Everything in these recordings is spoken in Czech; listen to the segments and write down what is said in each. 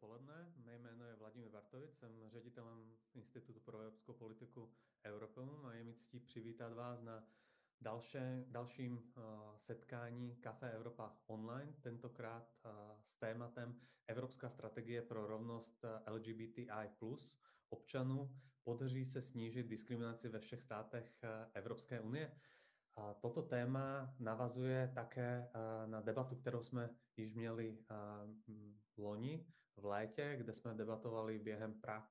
odpoledne. Mé jméno je Vladimír Bartovic, jsem ředitelem Institutu pro evropskou politiku Europeum a je mi ctí přivítat vás na další, dalším uh, setkání Café Evropa online, tentokrát uh, s tématem Evropská strategie pro rovnost eh, LGBTI plus občanů. Podaří se snížit diskriminaci ve všech státech Evropské unie? A toto téma navazuje také na debatu, kterou jsme již měli loni v létě, kde jsme debatovali během Prague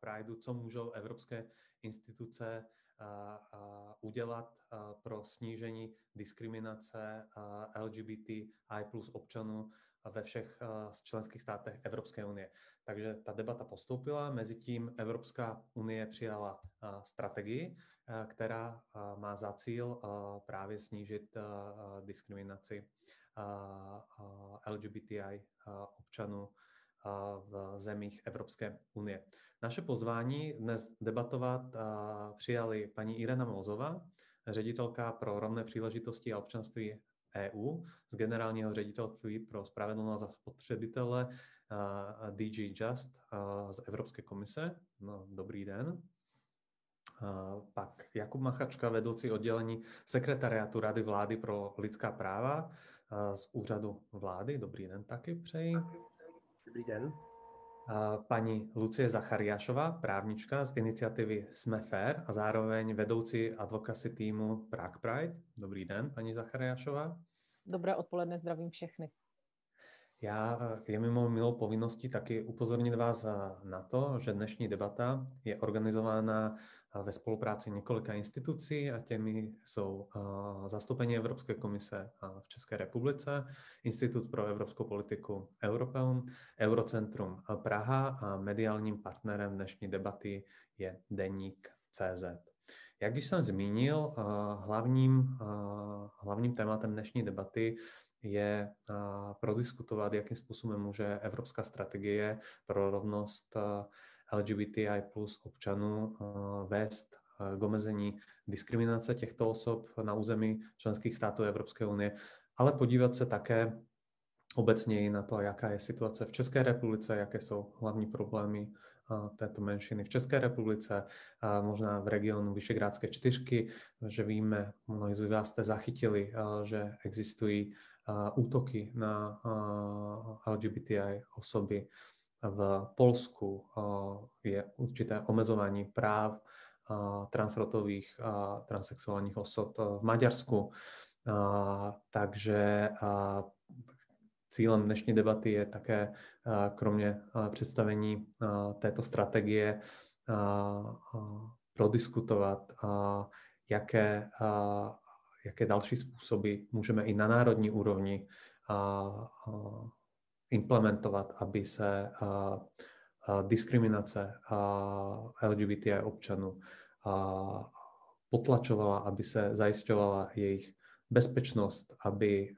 Prideu, co můžou evropské instituce udělat pro snížení diskriminace LGBTI plus občanů ve všech členských státech Evropské unie. Takže ta debata postoupila, mezi tím Evropská unie přijala strategii, která má za cíl právě snížit diskriminaci LGBTI občanů v zemích Evropské unie. Naše pozvání dnes debatovat přijali paní Irena Mozová, ředitelka pro rovné příležitosti a občanství EU z generálního ředitelství pro spravedlnost a spotřebitele DG Just z Evropské komise. No, dobrý den. Pak Jakub Machačka, vedoucí oddělení sekretariátu Rady vlády pro lidská práva z úřadu vlády. Dobrý den taky přeji. Dobrý den. Paní Lucie Zachariášová, právnička z iniciativy Jsme fair a zároveň vedoucí advokacy týmu Prague Pride. Dobrý den, paní Zachariášová. Dobré odpoledne, zdravím všechny. Já eh, je mimo milou povinností taky upozornit vás eh, na to, že dnešní debata je organizována ve spolupráci několika institucí a těmi jsou zastoupení Evropské komise v České republice, Institut pro evropskou politiku Europeum, Eurocentrum Praha a mediálním partnerem dnešní debaty je Deník CZ. Jak již jsem zmínil, hlavním, hlavním tématem dnešní debaty je prodiskutovat, jakým způsobem může evropská strategie pro rovnost LGBTI plus občanů vést k omezení diskriminace těchto osob na území členských států Evropské unie, ale podívat se také obecněji na to, jaká je situace v České republice, jaké jsou hlavní problémy této menšiny v České republice, možná v regionu Vyšegrádské čtyřky, že víme, mnozí z vás jste zachytili, že existují útoky na LGBTI osoby. V Polsku je určité omezování práv transrotových a transsexuálních osob v Maďarsku. Takže cílem dnešní debaty je také kromě představení této strategie prodiskutovat, jaké jaké další způsoby můžeme i na národní úrovni implementovat, aby se diskriminace LGBTI občanů potlačovala, aby se zajišťovala jejich bezpečnost, aby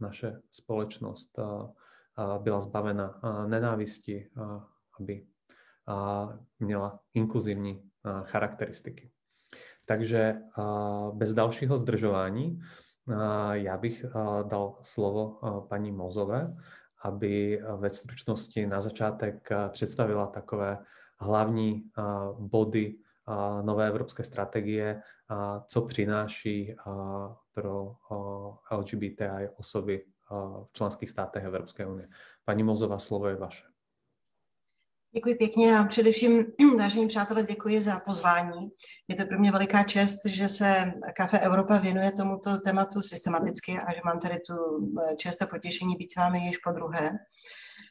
naše společnost byla zbavena nenávisti, aby měla inkluzivní charakteristiky. Takže bez dalšího zdržování já bych dal slovo paní Mozové, aby ve stručnosti na začátek představila takové hlavní body nové evropské strategie, co přináší pro LGBTI osoby v členských státech Evropské unie. Paní Mozová, slovo je vaše. Děkuji pěkně a především, vážení přátelé, děkuji za pozvání. Je to pro mě veliká čest, že se Kafe Evropa věnuje tomuto tématu systematicky a že mám tady tu eh, čest a potěšení být s vámi již po druhé.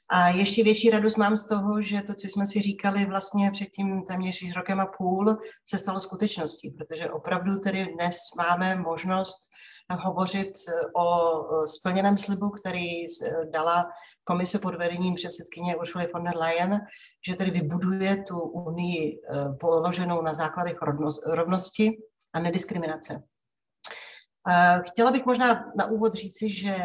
A ještě větší radost mám z toho, že to, co jsme si říkali vlastně před tím téměř rokem a půl, se stalo skutečností, protože opravdu tedy dnes máme možnost hovořit eh, o splněném slibu, který eh, dala komise pod vedením předsedkyně Uršuly von der Leyen, že tedy vybuduje tu unii eh, položenou na základech rovnosti a nediskriminace. Chtěla bych možná na úvod říci, že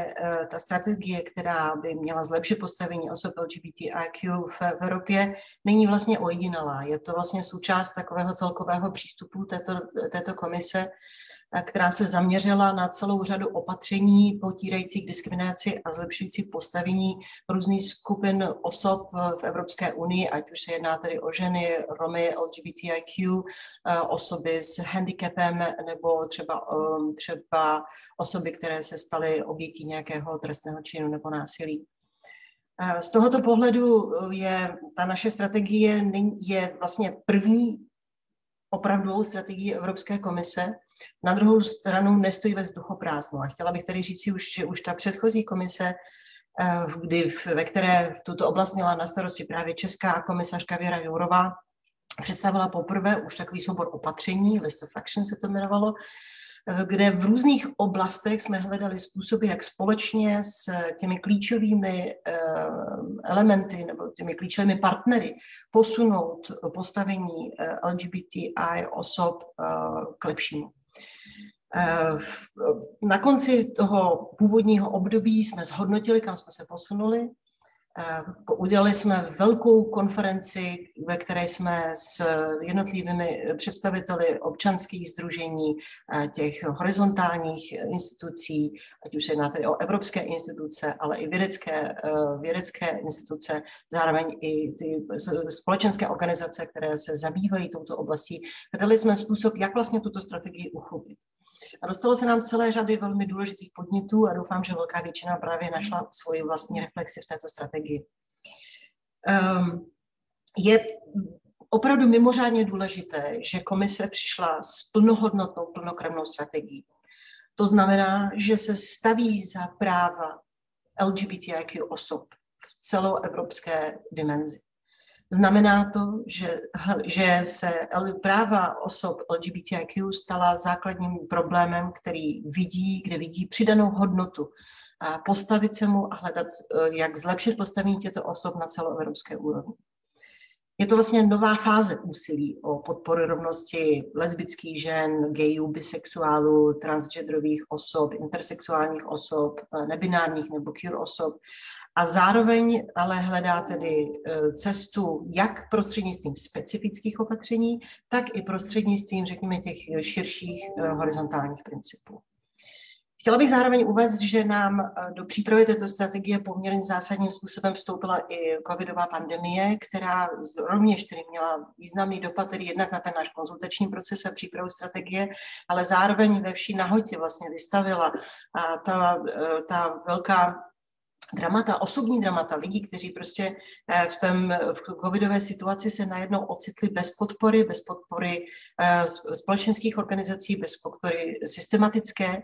ta strategie, která by měla zlepšit postavení osob LGBTIQ v Evropě, není vlastně ojedinělá. Je to vlastně součást takového celkového přístupu této, této komise, která se zaměřila na celou řadu opatření potírajících diskriminaci a zlepšující postavení různých skupin osob v Evropské unii, ať už se jedná tedy o ženy, Romy, LGBTIQ, osoby s handicapem nebo třeba, třeba osoby, které se staly obětí nějakého trestného činu nebo násilí. Z tohoto pohledu je ta naše strategie je vlastně první opravdovou strategii Evropské komise. Na druhou stranu nestojí ve vzduchoprázdnu. A chtěla bych tady říct už, že už ta předchozí komise, eh, kdy, ve které v tuto oblast měla na starosti právě česká komisařka Věra Jourová, představila poprvé už takový soubor opatření, List of Action se to jmenovalo, kde v různých oblastech jsme hledali způsoby, jak společně s těmi klíčovými eh, elementy nebo těmi klíčovými partnery posunout postavení eh, LGBTI osob eh, k lepšímu. Na konci toho původního období jsme zhodnotili, kam jsme se posunuli. Eh, udělali jsme velkou konferenci, ve které jsme s jednotlivými představiteli občanských združení, eh, těch horizontálních institucí, ať už se jedná tedy o evropské instituce, ale i vědecké, eh, vědecké instituce, zároveň i ty společenské organizace, které se zabývají touto oblastí, hledali jsme způsob, jak vlastně tuto strategii uchopit. A dostalo se nám celé řady velmi důležitých podnětů a doufám, že velká většina právě našla svoji vlastní reflexi v této strategii. Um, je opravdu mimořádně důležité, že komise přišla s plnohodnotnou, plnokrevnou strategií. To znamená, že se staví za práva LGBTIQ osob v celoevropské dimenzi. Znamená to, že, že se práva osob LGBTIQ stala základním problémem, který vidí, kde vidí přidanou hodnotu a postavit se mu a hledat, eh, jak zlepšit postavení těchto osob na celoevropské úrovni. Je to vlastně nová fáze úsilí o podporu rovnosti lesbických žen, gayů, bisexuálů, transgenderových osob, intersexuálních osob, eh, nebinárních nebo queer osob a zároveň ale hledá tedy e, cestu jak prostřednictvím specifických opatření, tak i prostřednictvím, řekněme, těch širších e, horizontálních principů. Chtěla bych zároveň uvést, že nám e, do přípravy této strategie poměrně zásadním způsobem vstoupila i covidová pandemie, která rovněž tedy měla významný dopad tedy jednak na ten náš konzultační proces a přípravu strategie, ale zároveň ve vší nahotě vlastně vystavila ta, ta velká dramata, osobní dramata lidí, kteří prostě eh, v, tom, v covidové situaci se najednou ocitli bez podpory, bez podpory eh, společenských organizací, bez podpory systematické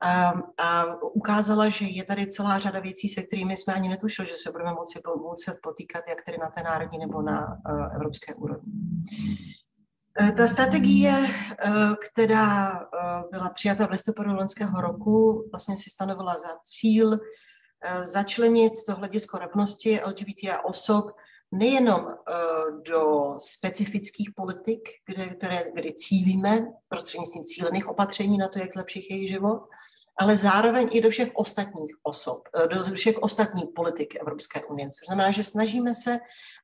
a, a ukázala, že je tady celá řada věcí, se kterými jsme ani netušili, že se budeme moci muset potýkat, jak tedy na té národní nebo na eh, evropské úrovni. Ta strategie, která byla přijata v listopadu loňského roku, vlastně si stanovila za cíl začlenit to hledisko rovnosti LGBTI osob nejenom eh, do specifických politik, kde, které, kde cílíme prostřednictvím cílených opatření na to, jak zlepšit jejich život, ale zároveň i do všech ostatních osob, eh, do všech ostatních politik Evropské unie. Což znamená, že snažíme se,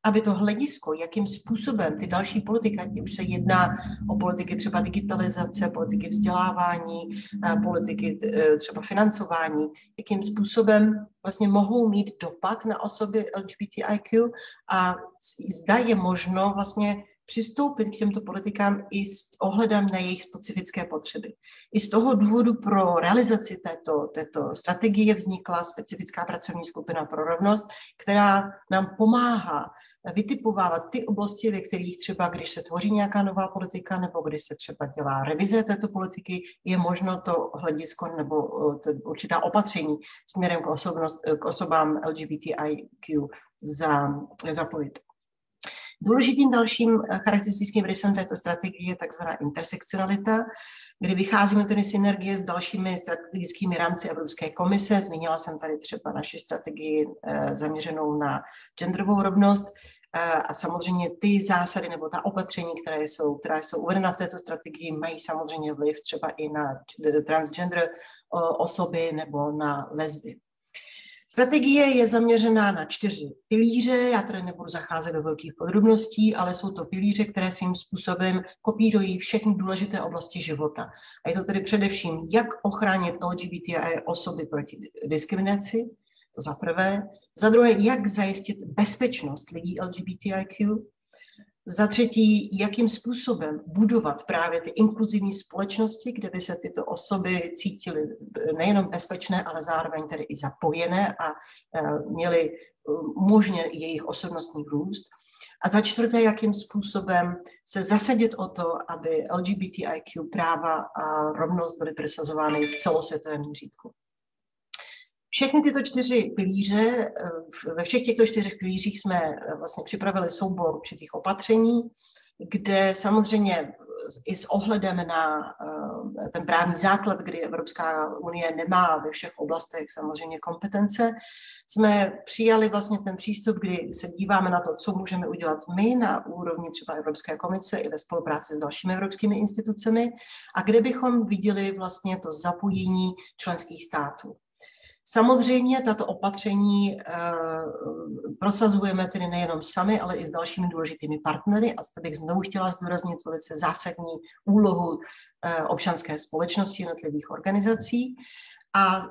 aby to hledisko, jakým způsobem ty další politiky, ať už se jedná o politiky třeba digitalizace, politiky vzdělávání, eh, politiky eh, třeba financování, jakým způsobem vlastně mohou mít dopad na osoby LGBTIQ a zda je možno vlastně přistoupit k těmto politikám i s ohledem na jejich specifické potřeby. I z toho důvodu pro realizaci této, této strategie vznikla specifická pracovní skupina pro rovnost, která nám pomáhá vytipovávat ty oblasti, ve kterých třeba, když se tvoří nějaká nová politika nebo když se třeba dělá revize této politiky, je možno to hledisko nebo to určitá opatření směrem k, osobnost, k osobám LGBTIQ za, zapojit. Důležitým dalším eh, charakteristickým rysem této strategie je takzvaná intersekcionalita, kdy vycházíme tedy synergie s dalšími strategickými rámci Evropské komise. Zmínila jsem tady třeba naši strategii eh, zaměřenou na genderovou rovnost, eh, a samozřejmě ty zásady nebo ta opatření, které jsou, která jsou uvedena v této strategii, mají samozřejmě vliv třeba i na transgender osoby nebo na lesby. Strategie je zaměřená na čtyři pilíře, já tady nebudu zacházet do velkých podrobností, ale jsou to pilíře, které svým způsobem kopírují všechny důležité oblasti života. A je to tedy především, jak ochránit LGBTI osoby proti diskriminaci, to za prvé. Za druhé, jak zajistit bezpečnost lidí LGBTIQ. Za třetí, jakým způsobem budovat právě ty inkluzivní společnosti, kde by se tyto osoby cítily nejenom bezpečné, ale zároveň tedy i zapojené a e, měly e, možně jejich osobnostní růst. A za čtvrté, jakým způsobem se zasadit o to, aby LGBTIQ práva a rovnost byly presazovány v celosvětovém měřítku. Všechny tyto čtyři pilíře, eh, ve všech těchto čtyřech pilířích jsme eh, vlastně připravili soubor určitých opatření, kde samozřejmě i s ohledem na eh, ten právní základ, kdy Evropská unie nemá ve všech oblastech samozřejmě kompetence, jsme přijali vlastně ten přístup, kdy se díváme na to, co můžeme udělat my na úrovni třeba Evropské komise i ve spolupráci s dalšími evropskými institucemi a kde bychom viděli vlastně to zapojení členských států. Samozřejmě tato opatření eh, prosazujeme tedy nejenom sami, ale i s dalšími důležitými partnery a zde bych znovu chtěla zdůraznit velice zásadní úlohu eh, občanské společnosti jednotlivých organizací. A e,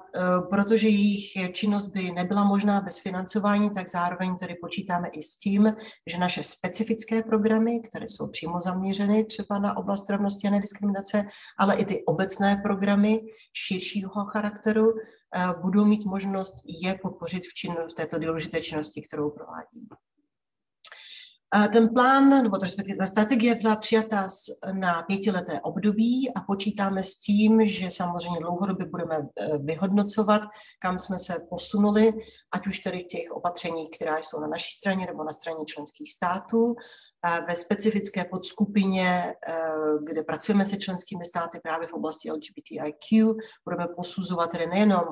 protože jejich činnost by nebyla možná bez financování, tak zároveň tedy počítáme i s tím, že naše specifické programy, které jsou přímo zaměřeny třeba na oblast rovnosti a nediskriminace, ale i ty obecné programy širšího charakteru, e, budou mít možnost je podpořit v, činu, v této důležité činnosti, kterou provádí. Ten plán, nebo respektive ta strategie byla přijata na pětileté období a počítáme s tím, že samozřejmě dlouhodobě budeme eh, vyhodnocovat, kam jsme se posunuli, ať už tedy těch opatřeních, která jsou na naší straně nebo na straně členských států, ve specifické podskupině, eh, kde pracujeme se členskými státy právě v oblasti LGBTIQ, budeme posuzovat tedy nejenom,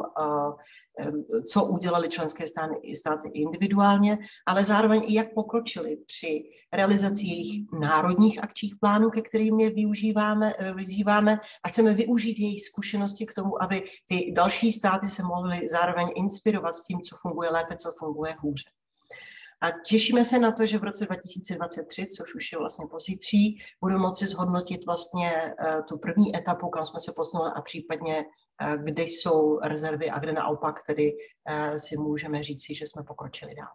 eh, co udělali členské státy, státy individuálně, ale zároveň i jak pokročili při realizaci jejich národních akčních plánů, ke kterým je využíváme, eh, vyzýváme a chceme využít jejich zkušenosti k tomu, aby ty další státy se mohly zároveň inspirovat s tím, co funguje lépe, co funguje hůře. A těšíme se na to, že v roce 2023, což už je vlastně pozítří, budeme moci zhodnotit vlastně eh, tu první etapu, kam jsme se posunuli a případně eh, kde jsou rezervy a kde naopak tedy eh, si můžeme říci, že jsme pokročili dál.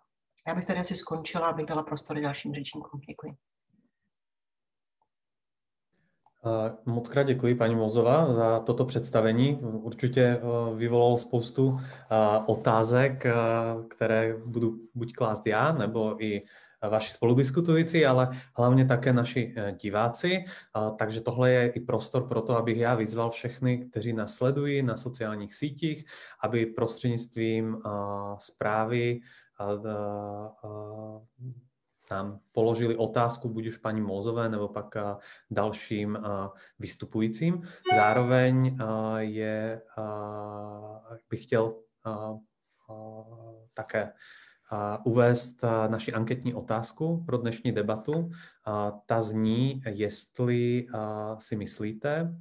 Já bych tady asi skončila, abych dala prostory dalším řečníkům. Děkuji. Moc krát děkuji, paní Mozová, za toto představení. Určitě eh, vyvolalo spoustu eh, otázek, eh, které budu buď klást já, nebo i vaši spoludiskutující, ale hlavně také naši diváci. Takže tohle je i prostor pro to, abych já vyzval všechny, kteří nás sledují na sociálních sítích, aby prostřednictvím zprávy nám položili otázku buď už paní Mozové nebo pak dalším vystupujícím. Zároveň je, bych chtěl také uvést naši anketní otázku pro dnešní debatu. Ta zní, jestli si myslíte,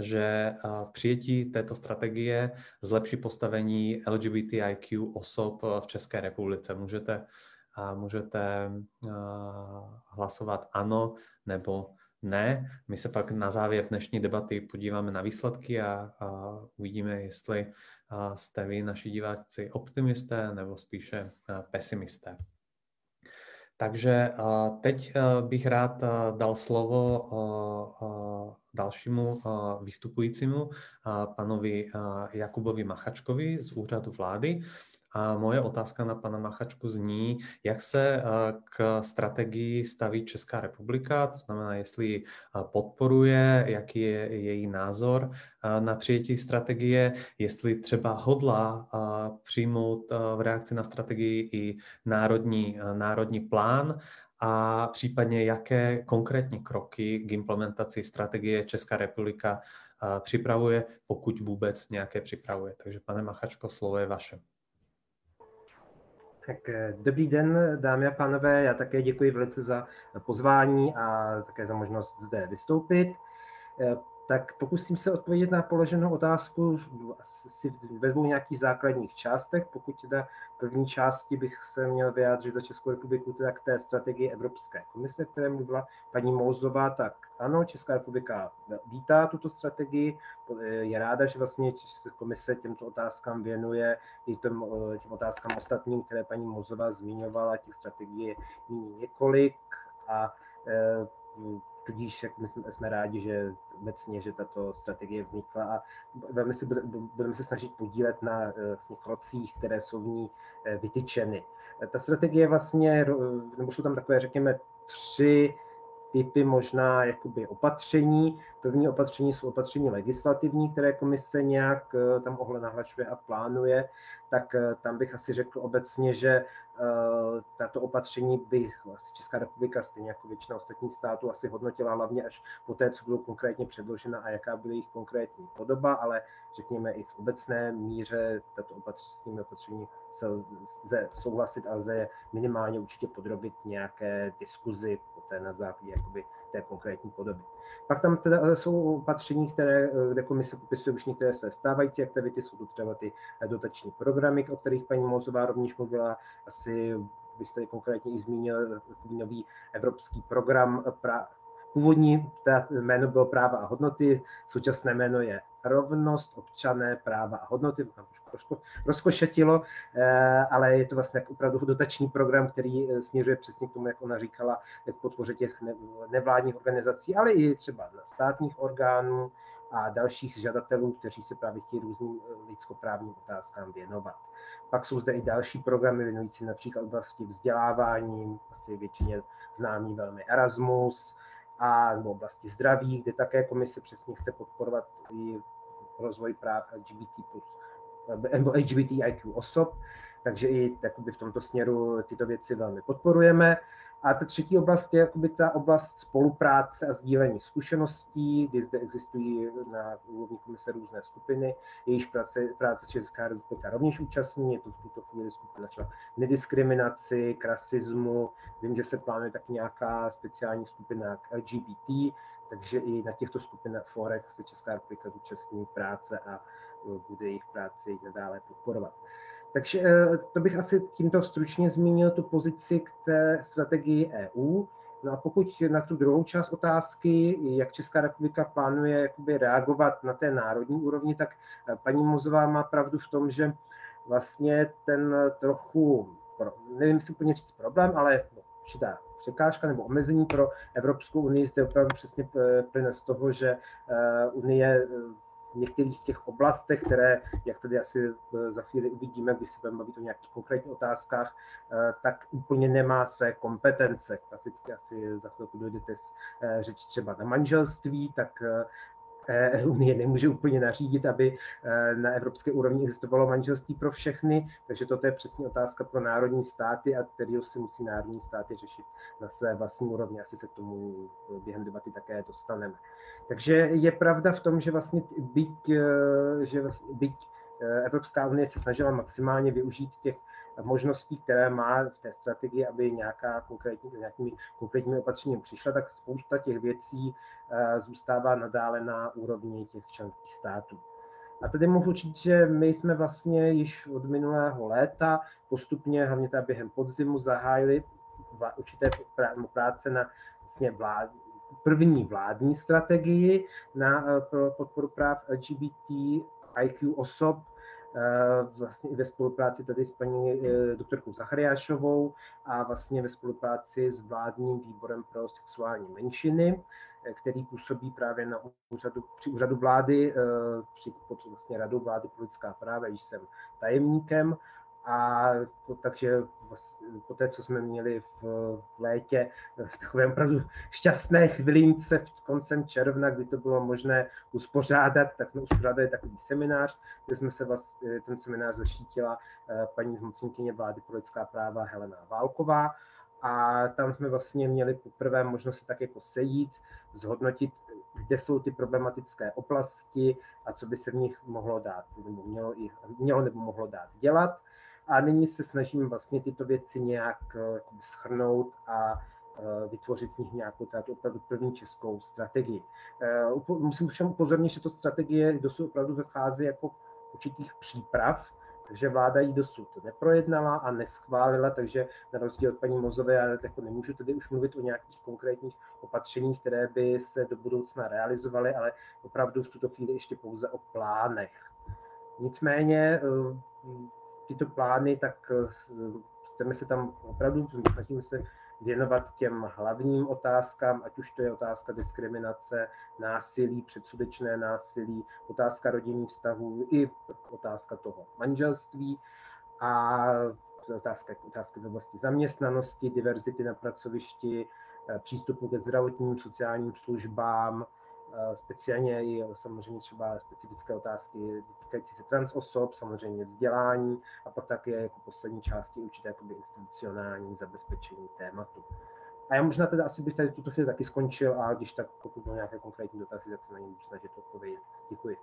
že přijetí této strategie zlepší postavení LGBTIQ osob v České republice. Můžete a můžete hlasovat ano nebo ne. My se pak na závěr dnešní debaty podíváme na výsledky a, a uvidíme, jestli jste vy, naši diváci, optimisté nebo spíše pesimisté. Takže teď bych rád dal slovo dalšímu vystupujícímu, panovi Jakubovi Machačkovi z úřadu vlády. A moje otázka na pana Machačku zní, jak se k strategii staví Česká republika, to znamená, jestli podporuje, jaký je její názor na přijetí strategie, jestli třeba hodlá přijmout v reakci na strategii i národní, národní plán a případně jaké konkrétní kroky k implementaci strategie Česká republika připravuje, pokud vůbec nějaké připravuje. Takže pane Machačko, slovo je vaše. Tak eh, dobrý den, dámy a pánové. Já také děkuji velice za pozvání a také za možnost zde vystoupit. Tak pokusím se odpovědět na položenou otázku asi ve dvou nějakých základních částech. Pokud teda první části bych se měl vyjádřit za Českou republiku teda k té strategii Evropské komise, které mluvila paní Mouzová, tak ano, Česká republika vítá tuto strategii, je ráda, že vlastně komise těmto otázkám věnuje i těm, těm otázkám ostatním, které paní Mouzová zmiňovala, těch strategií je několik a e, tudíž jak my jsme, jsme rádi, že obecně, že tato strategie vznikla a velmi se, budeme se snažit podílet na eh, vlastně, krocích, které jsou v ní eh, vytyčeny. Ta strategie vlastně, nebo jsou tam takové, řekněme, tři typy možná jakoby opatření. První opatření jsou opatření legislativní, které komise nějak eh, tam ohle nahlačuje a plánuje, tak tam bych asi řekl obecně, že Eh, tato opatření by asi Česká republika, stejně jako většina ostatních států, asi hodnotila hlavně až po té, co budou konkrétně předložena a jaká byla jejich konkrétní podoba, ale řekněme i v obecné míře tato opatření, opatření se lze souhlasit a lze minimálně určitě podrobit nějaké diskuzi poté na základě jakoby té konkrétní podoby. Pak tam teda eh, jsou opatření, které, eh, kde komise popisuje už některé své stávající aktivity, jsou to třeba ty eh, dotační programy, o kterých paní Mozová rovněž mluvila. Asi bych tady konkrétně i zmínil nový evropský program pra, Původní jméno bylo práva a hodnoty, současné jméno je rovnost, občané, práva a hodnoty, trošku rozkošetilo, ale je to vlastně opravdu dotační program, který směřuje přesně k tomu, jak ona říkala, k podpoře těch nevládních organizací, ale i třeba státních orgánů a dalších žadatelů, kteří se právě chtějí různým lidskoprávním otázkám věnovat. Pak jsou zde i další programy věnující například oblasti vzdělávání, asi většině známý velmi Erasmus, a nebo oblasti zdraví, kde také komise přesně chce podporovat i rozvoj práv LGBT nebo LGBTIQ osob, takže i v tomto směru tyto věci velmi podporujeme. A ta třetí oblast je jakoby ta oblast spolupráce a sdílení zkušeností, kdy zde existují na úrovni komise různé skupiny, jejíž práce, práce Česká republika rovněž účastní, je to v tuto chvíli skupina třeba nediskriminaci, k rasismu, vím, že se plánuje tak nějaká speciální skupina k LGBT, takže i na těchto skupinách forech se Česká republika zúčastní práce a bude jejich práci nadále podporovat. Takže eh, to bych asi tímto stručně zmínil tu pozici k té strategii EU. No a pokud na tu druhou část otázky, jak Česká republika plánuje jakoby reagovat na té národní úrovni, tak eh, paní Mozová má pravdu v tom, že vlastně ten trochu, nevím si úplně říct problém, ale určitá překážka nebo omezení pro Evropskou unii zde opravdu přesně eh, plyne z toho, že Unie v některých těch oblastech, které, jak tady asi eh, za chvíli uvidíme, když se budeme bavit o nějakých konkrétních otázkách, eh, tak úplně nemá své kompetence. Klasicky asi za chvilku dojdete s eh, řeč třeba na manželství, tak Unie nemůže úplně nařídit, aby na evropské úrovni existovalo manželství pro všechny, takže toto je přesně otázka pro národní státy a kterou si musí národní státy řešit na své vlastní úrovni. Asi se k tomu během debaty také dostaneme. Takže je pravda v tom, že vlastně byť, eh, že vlastně, byť eh, Evropská unie se snažila maximálně využít těch možností, které má v té strategii, aby nějaká konkrétní, nějakými konkrétními opatřeními přišla, tak spousta těch věcí eh, zůstává nadále na úrovni těch členských států. A tady mohu říct, že my jsme vlastně již od minulého léta postupně, hlavně tady během podzimu, zahájili určité práce na vlastně vlád, první vládní strategii na eh, pro podporu práv LGBT IQ osob, vlastně i ve spolupráci tady s paní eh, doktorkou Zachariášovou a vlastně ve spolupráci s vládním výborem pro sexuální menšiny, který působí právě na úřadu, při úřadu vlády, při pod vlastně radou vlády pro lidská práva, již jsem tajemníkem a to, takže po té, co jsme měli v, v létě, v takové opravdu šťastné chvilince v koncem června, kdy to bylo možné uspořádat, tak jsme uspořádali takový seminář, kde jsme se vlastně, ten seminář zaštítila eh, paní zmocněnkyně vlády pro lidská práva Helena Válková. A tam jsme vlastně měli poprvé možnost se tak jako sejít, zhodnotit, kde jsou ty problematické oblasti a co by se v nich mohlo dát, nebo mělo, i, mělo nebo mohlo dát dělat a nyní se snažím vlastně tyto věci nějak eh, schrnout a vytvořit z nich nějakou tato opravdu první českou strategii. Musím všem upozornit, že to strategie je dosud opravdu ve fázi jako určitých příprav, takže vláda ji dosud neprojednala a neschválila, takže na rozdíl od paní Mozové já jako nemůžu tedy už mluvit o nějakých konkrétních opatřeních, které by se do budoucna realizovaly, ale opravdu v tuto chvíli ještě pouze o plánech. Nicméně eh, tyto plány, tak eh, chceme se tam opravdu, snažíme se věnovat těm hlavním otázkám, ať už to je otázka diskriminace, násilí, předsudečné násilí, otázka rodinných vztahů i otázka toho manželství a otázka, otázka v oblasti zaměstnanosti, diverzity na pracovišti, eh, přístupu ke zdravotním, sociálním službám, speciálně i samozřejmě třeba specifické otázky týkající se trans osob, samozřejmě vzdělání a pak také jako poslední části určité jakoby institucionální zabezpečení tématu. A já možná teda asi bych tady tuto chvíli taky skončil a když tak, pokud budou nějaké konkrétní dotazy, tak se na ně budu snažit odpovědět. Děkuji.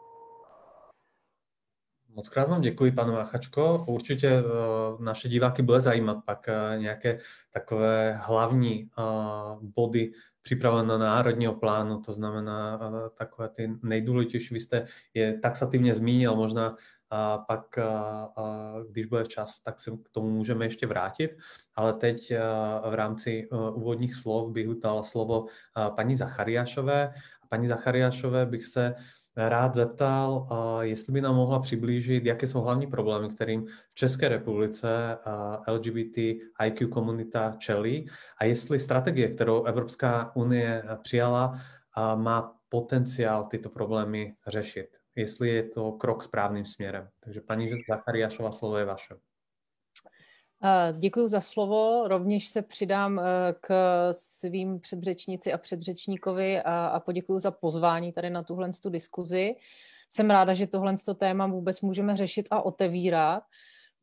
Moc krát vám děkuji, pane Máchačko. Určitě uh, naše diváky bude zajímat pak uh, nějaké takové hlavní uh, body připravené na národního plánu, to znamená takové ty nejdůležitější. Vy jste je taxativně zmínil, možná a pak, když bude čas, tak se k tomu můžeme ještě vrátit. Ale teď v rámci úvodních slov bych dal slovo paní Zachariášové. Paní Zachariášové bych se rád zeptal, jestli by nám mohla přiblížit, jaké jsou hlavní problémy, kterým v České republice LGBT IQ komunita čelí a jestli strategie, kterou Evropská unie přijala, má potenciál tyto problémy řešit jestli je to krok správným směrem. Takže paní Zachariášová, slovo je vaše. Děkuji za slovo. Rovněž se přidám e, k svým předřečnici a předřečníkovi a, a poděkuji za pozvání tady na tuhle tu diskuzi. Jsem ráda, že tohle téma vůbec můžeme řešit a otevírat.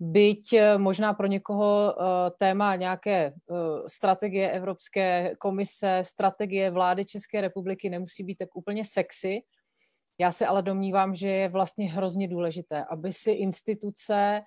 Byť e, možná pro někoho téma nějaké strategie Evropské komise, strategie vlády České republiky nemusí být tak úplně sexy, já se ale domnívám, že je vlastně hrozně důležité, aby si instituce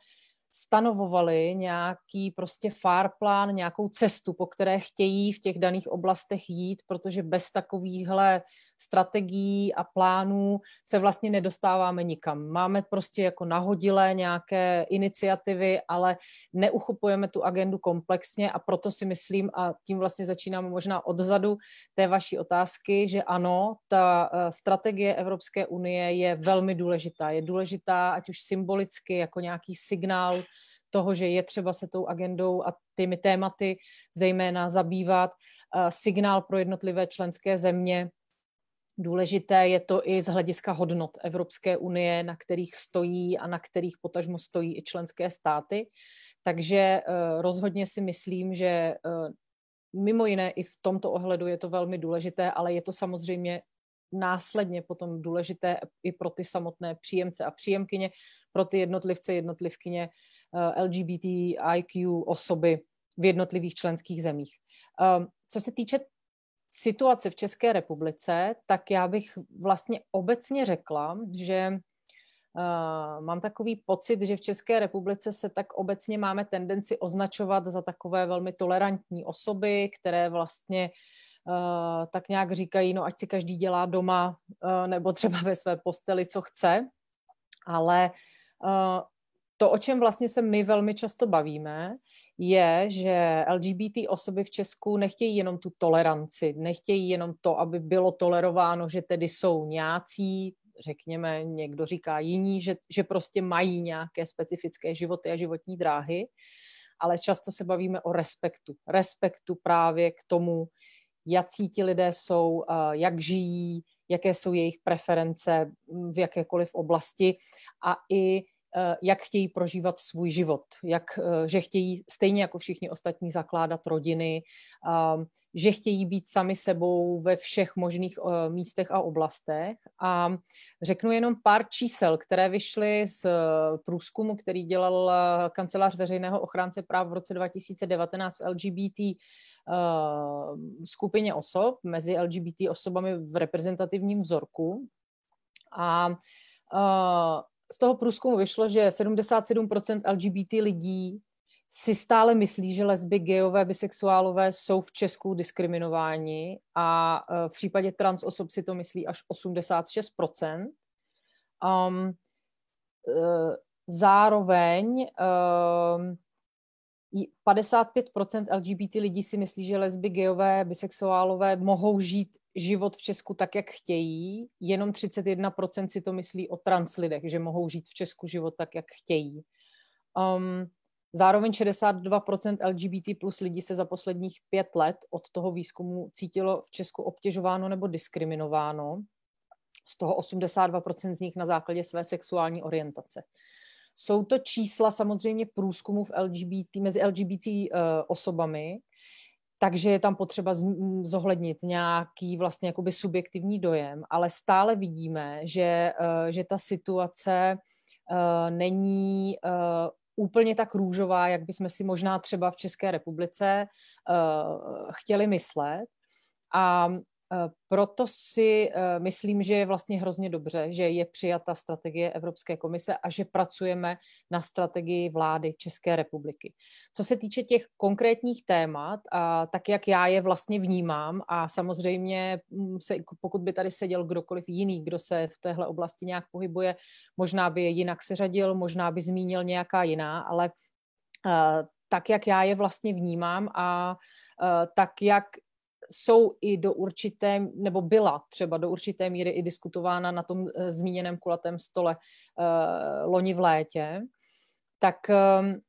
stanovovali nějaký prostě far plán, nějakou cestu, po které chtějí v těch daných oblastech jít, protože bez takovýchhle strategií a plánů se vlastně nedostáváme nikam. Máme prostě jako nahodilé nějaké iniciativy, ale neuchopujeme tu agendu komplexně a proto si myslím, a tím vlastně začínáme možná odzadu té vaší otázky, že ano, ta eh, strategie Evropské unie je velmi důležitá. Je důležitá ať už symbolicky, jako nějaký signál toho, že je třeba se tou agendou a těmi tématy zejména zabývat, eh, signál pro jednotlivé členské země, Důležité je to i z hlediska hodnot Evropské unie, na kterých stojí a na kterých potažmo stojí i členské státy. Takže eh, rozhodně si myslím, že eh, mimo jiné i v tomto ohledu je to velmi důležité, ale je to samozřejmě následně potom důležité i pro ty samotné příjemce a příjemkyně, pro ty jednotlivce, jednotlivkyně eh, LGBT, IQ osoby v jednotlivých členských zemích. Co se týče situace v České republice, tak já bych vlastně obecně řekla, že uh, mám takový pocit, že v České republice se tak obecně máme tendenci označovat za takové velmi tolerantní osoby, které vlastně uh, tak nějak říkají, no ať si každý dělá doma uh, nebo třeba ve své posteli, co chce, ale to, o čem vlastně se my velmi často bavíme, je, že LGBT osoby v Česku nechtějí jenom tu toleranci, nechtějí jenom to, aby bylo tolerováno, že tedy jsou nějací, řekněme, někdo říká jiní, že, že prostě mají nějaké specifické životy a životní dráhy, ale často se bavíme o respektu. Respektu právě k tomu, jaký ti lidé jsou, jak žijí, jaké jsou jejich preference v jakékoliv oblasti a i Eh, jak chtějí prožívat svůj život, jak, eh, že chtějí stejně jako všichni ostatní zakládat rodiny, že chtějí být sami sebou ve všech možných eh, místech a oblastech. A řeknu jenom pár čísel, které vyšly z průzkumu, který dělal kancelář veřejného ochránce práv v roce 2019 v LGBT skupině osob, mezi LGBT osobami v reprezentativním vzorku. A z toho průzkumu vyšlo, že 77% LGBT lidí si stále myslí, že lesby, gejové, bisexuálové jsou v Česku diskriminováni a v případě trans osob si to myslí až 86%. Um, zároveň um, 55% LGBT lidí si myslí, že lesby, gejové, bisexuálové mohou žít život v Česku tak, jak chtějí. Jenom 31% si to myslí o trans lidech, že mohou žít v Česku život tak, jak chtějí. Um, zároveň 62% LGBT plus lidí se za posledních pět let od toho výzkumu cítilo v Česku obtěžováno nebo diskriminováno. Z toho 82% z nich na základě své sexuální orientace. Jsou to čísla samozřejmě průzkumu v LGBT, mezi LGBT uh, osobami, takže je tam potřeba zohlednit nějaký vlastně jakoby subjektivní dojem, ale stále vidíme, že, uh, že ta situace uh, není uh, úplně tak růžová, jak bychom si možná třeba v České republice chtěli myslet. A Eh, proto si eh, myslím, že je vlastně hrozně dobře, že je přijata strategie Evropské komise a že pracujeme na strategii vlády České republiky. Co se týče těch konkrétních témat, a tak jak já je vlastně vnímám a samozřejmě mm, se, pokud by tady seděl kdokoliv jiný, kdo se v téhle oblasti nějak pohybuje, možná by je jinak seřadil, možná by zmínil nějaká jiná, ale uh, tak, jak já je vlastně vnímám a tak, jak jsou i do určité, nebo byla třeba do určité míry i diskutována na tom eh, zmíněném kulatém stole uh, loni v létě, tak um,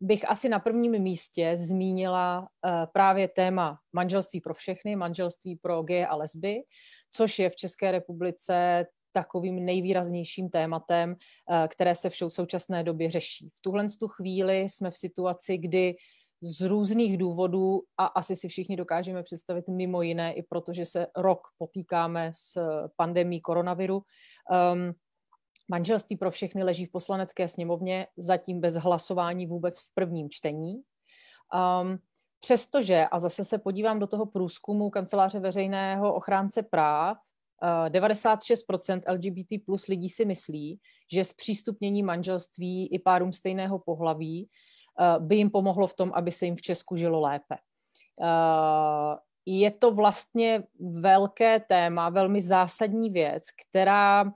bych asi na prvním místě zmínila uh, právě téma manželství pro všechny, manželství pro geje a lesby, což je v České republice takovým nejvýraznějším tématem, které se v současné době řeší. V tuhle tu chvíli jsme v situaci, kdy z různých důvodů a asi si všichni dokážeme představit mimo jiné i protože se rok potýkáme s pandemí koronaviru. Um, manželství pro všechny leží v poslanecké sněmovně, zatím bez hlasování vůbec v prvním čtení. Um, přestože, a zase se podívám do toho průzkumu kanceláře veřejného ochránce práv, 96% uh, LGBT plus lidí si myslí, že zpřístupnění manželství i párům stejného pohlaví Eh, by jim pomohlo v tom, aby se jim v Česku žilo lépe. Eh, je to vlastně velké téma, velmi zásadní věc, která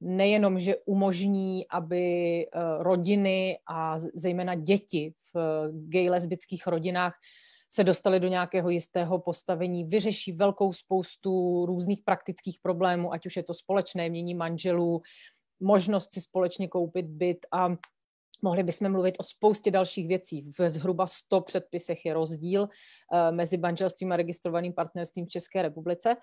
nejenom, že umožní, aby eh, rodiny a zejména děti v gay lesbických rodinách se dostali do nějakého jistého postavení, vyřeší velkou spoustu různých praktických problémů, ať už je to společné mění manželů, možnost si společně koupit byt a Mohli bychom mluvit o spoustě dalších věcí. V zhruba 100 předpisech je rozdíl uh, mezi manželstvím a registrovaným partnerstvím v České republice.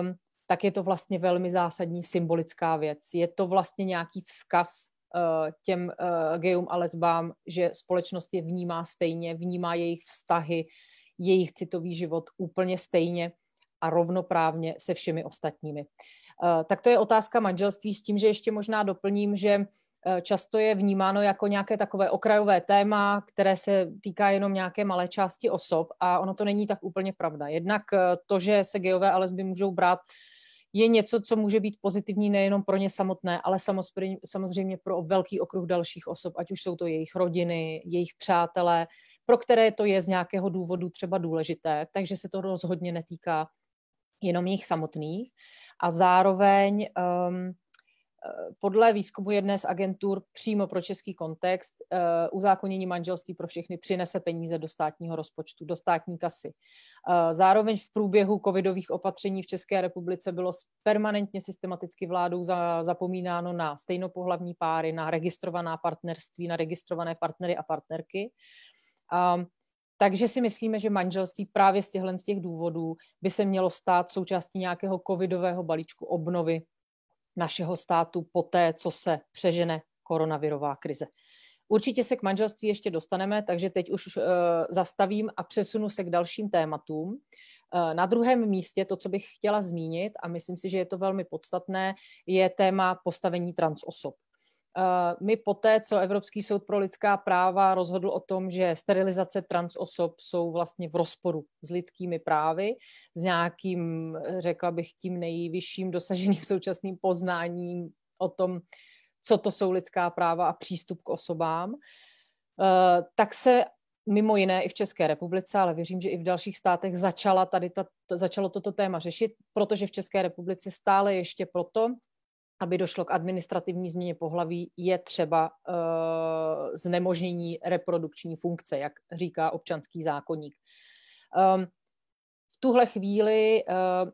Um, tak je to vlastně velmi zásadní symbolická věc. Je to vlastně nějaký vzkaz uh, těm uh, gejům a lesbám, že společnost je vnímá stejně, vnímá jejich vztahy, jejich citový život úplně stejně a rovnoprávně se všemi ostatními. Tak to je otázka manželství s tím, že ještě možná doplním, že Eh, často je vnímáno jako nějaké takové okrajové téma, které se týká jenom nějaké malé části osob a ono to není tak úplně pravda. Jednak eh, to, že se geové a lesby můžou brát, je něco, co může být pozitivní nejenom pro ně samotné, ale samozřejmě pro velký okruh dalších osob, ať už jsou to jejich rodiny, jejich přátelé, pro které to je z nějakého důvodu třeba důležité, takže se to rozhodně netýká jenom jich samotných. A zároveň um, podle výzkumu jedné z agentur přímo pro český kontext eh, uzákonění manželství pro všechny přinese peníze do státního rozpočtu, do státní kasy. Eh, zároveň v průběhu covidových opatření v České republice bylo permanentně systematicky vládou zapomínáno na stejnopohlavní páry, na registrovaná partnerství, na registrované partnery a partnerky. Takže si myslíme, že manželství právě z těchto z těch důvodů by se mělo stát součástí nějakého covidového balíčku obnovy našeho státu poté, co se přežene koronavirová krize. Určitě se k manželství ještě dostaneme, takže teď už uh, zastavím a přesunu se k dalším tématům. Uh, na druhém místě to, co bych chtěla zmínit, a myslím si, že je to velmi podstatné, je téma postavení trans osob. Eh, my poté, co Evropský soud pro lidská práva rozhodl o tom, že sterilizace trans osob jsou vlastně v rozporu s lidskými právy, s nějakým, řekla bych, tím nejvyšším dosaženým současným poznáním o tom, co to jsou lidská práva a přístup k osobám, tak se mimo jiné i v České republice, ale věřím, že i v dalších státech začala tady ta, to, začalo toto téma řešit, protože v České republice stále ještě proto, aby došlo k administrativní změně pohlaví, je třeba uh, znemožnění reprodukční funkce, jak říká občanský zákonník. Um, v tuhle chvíli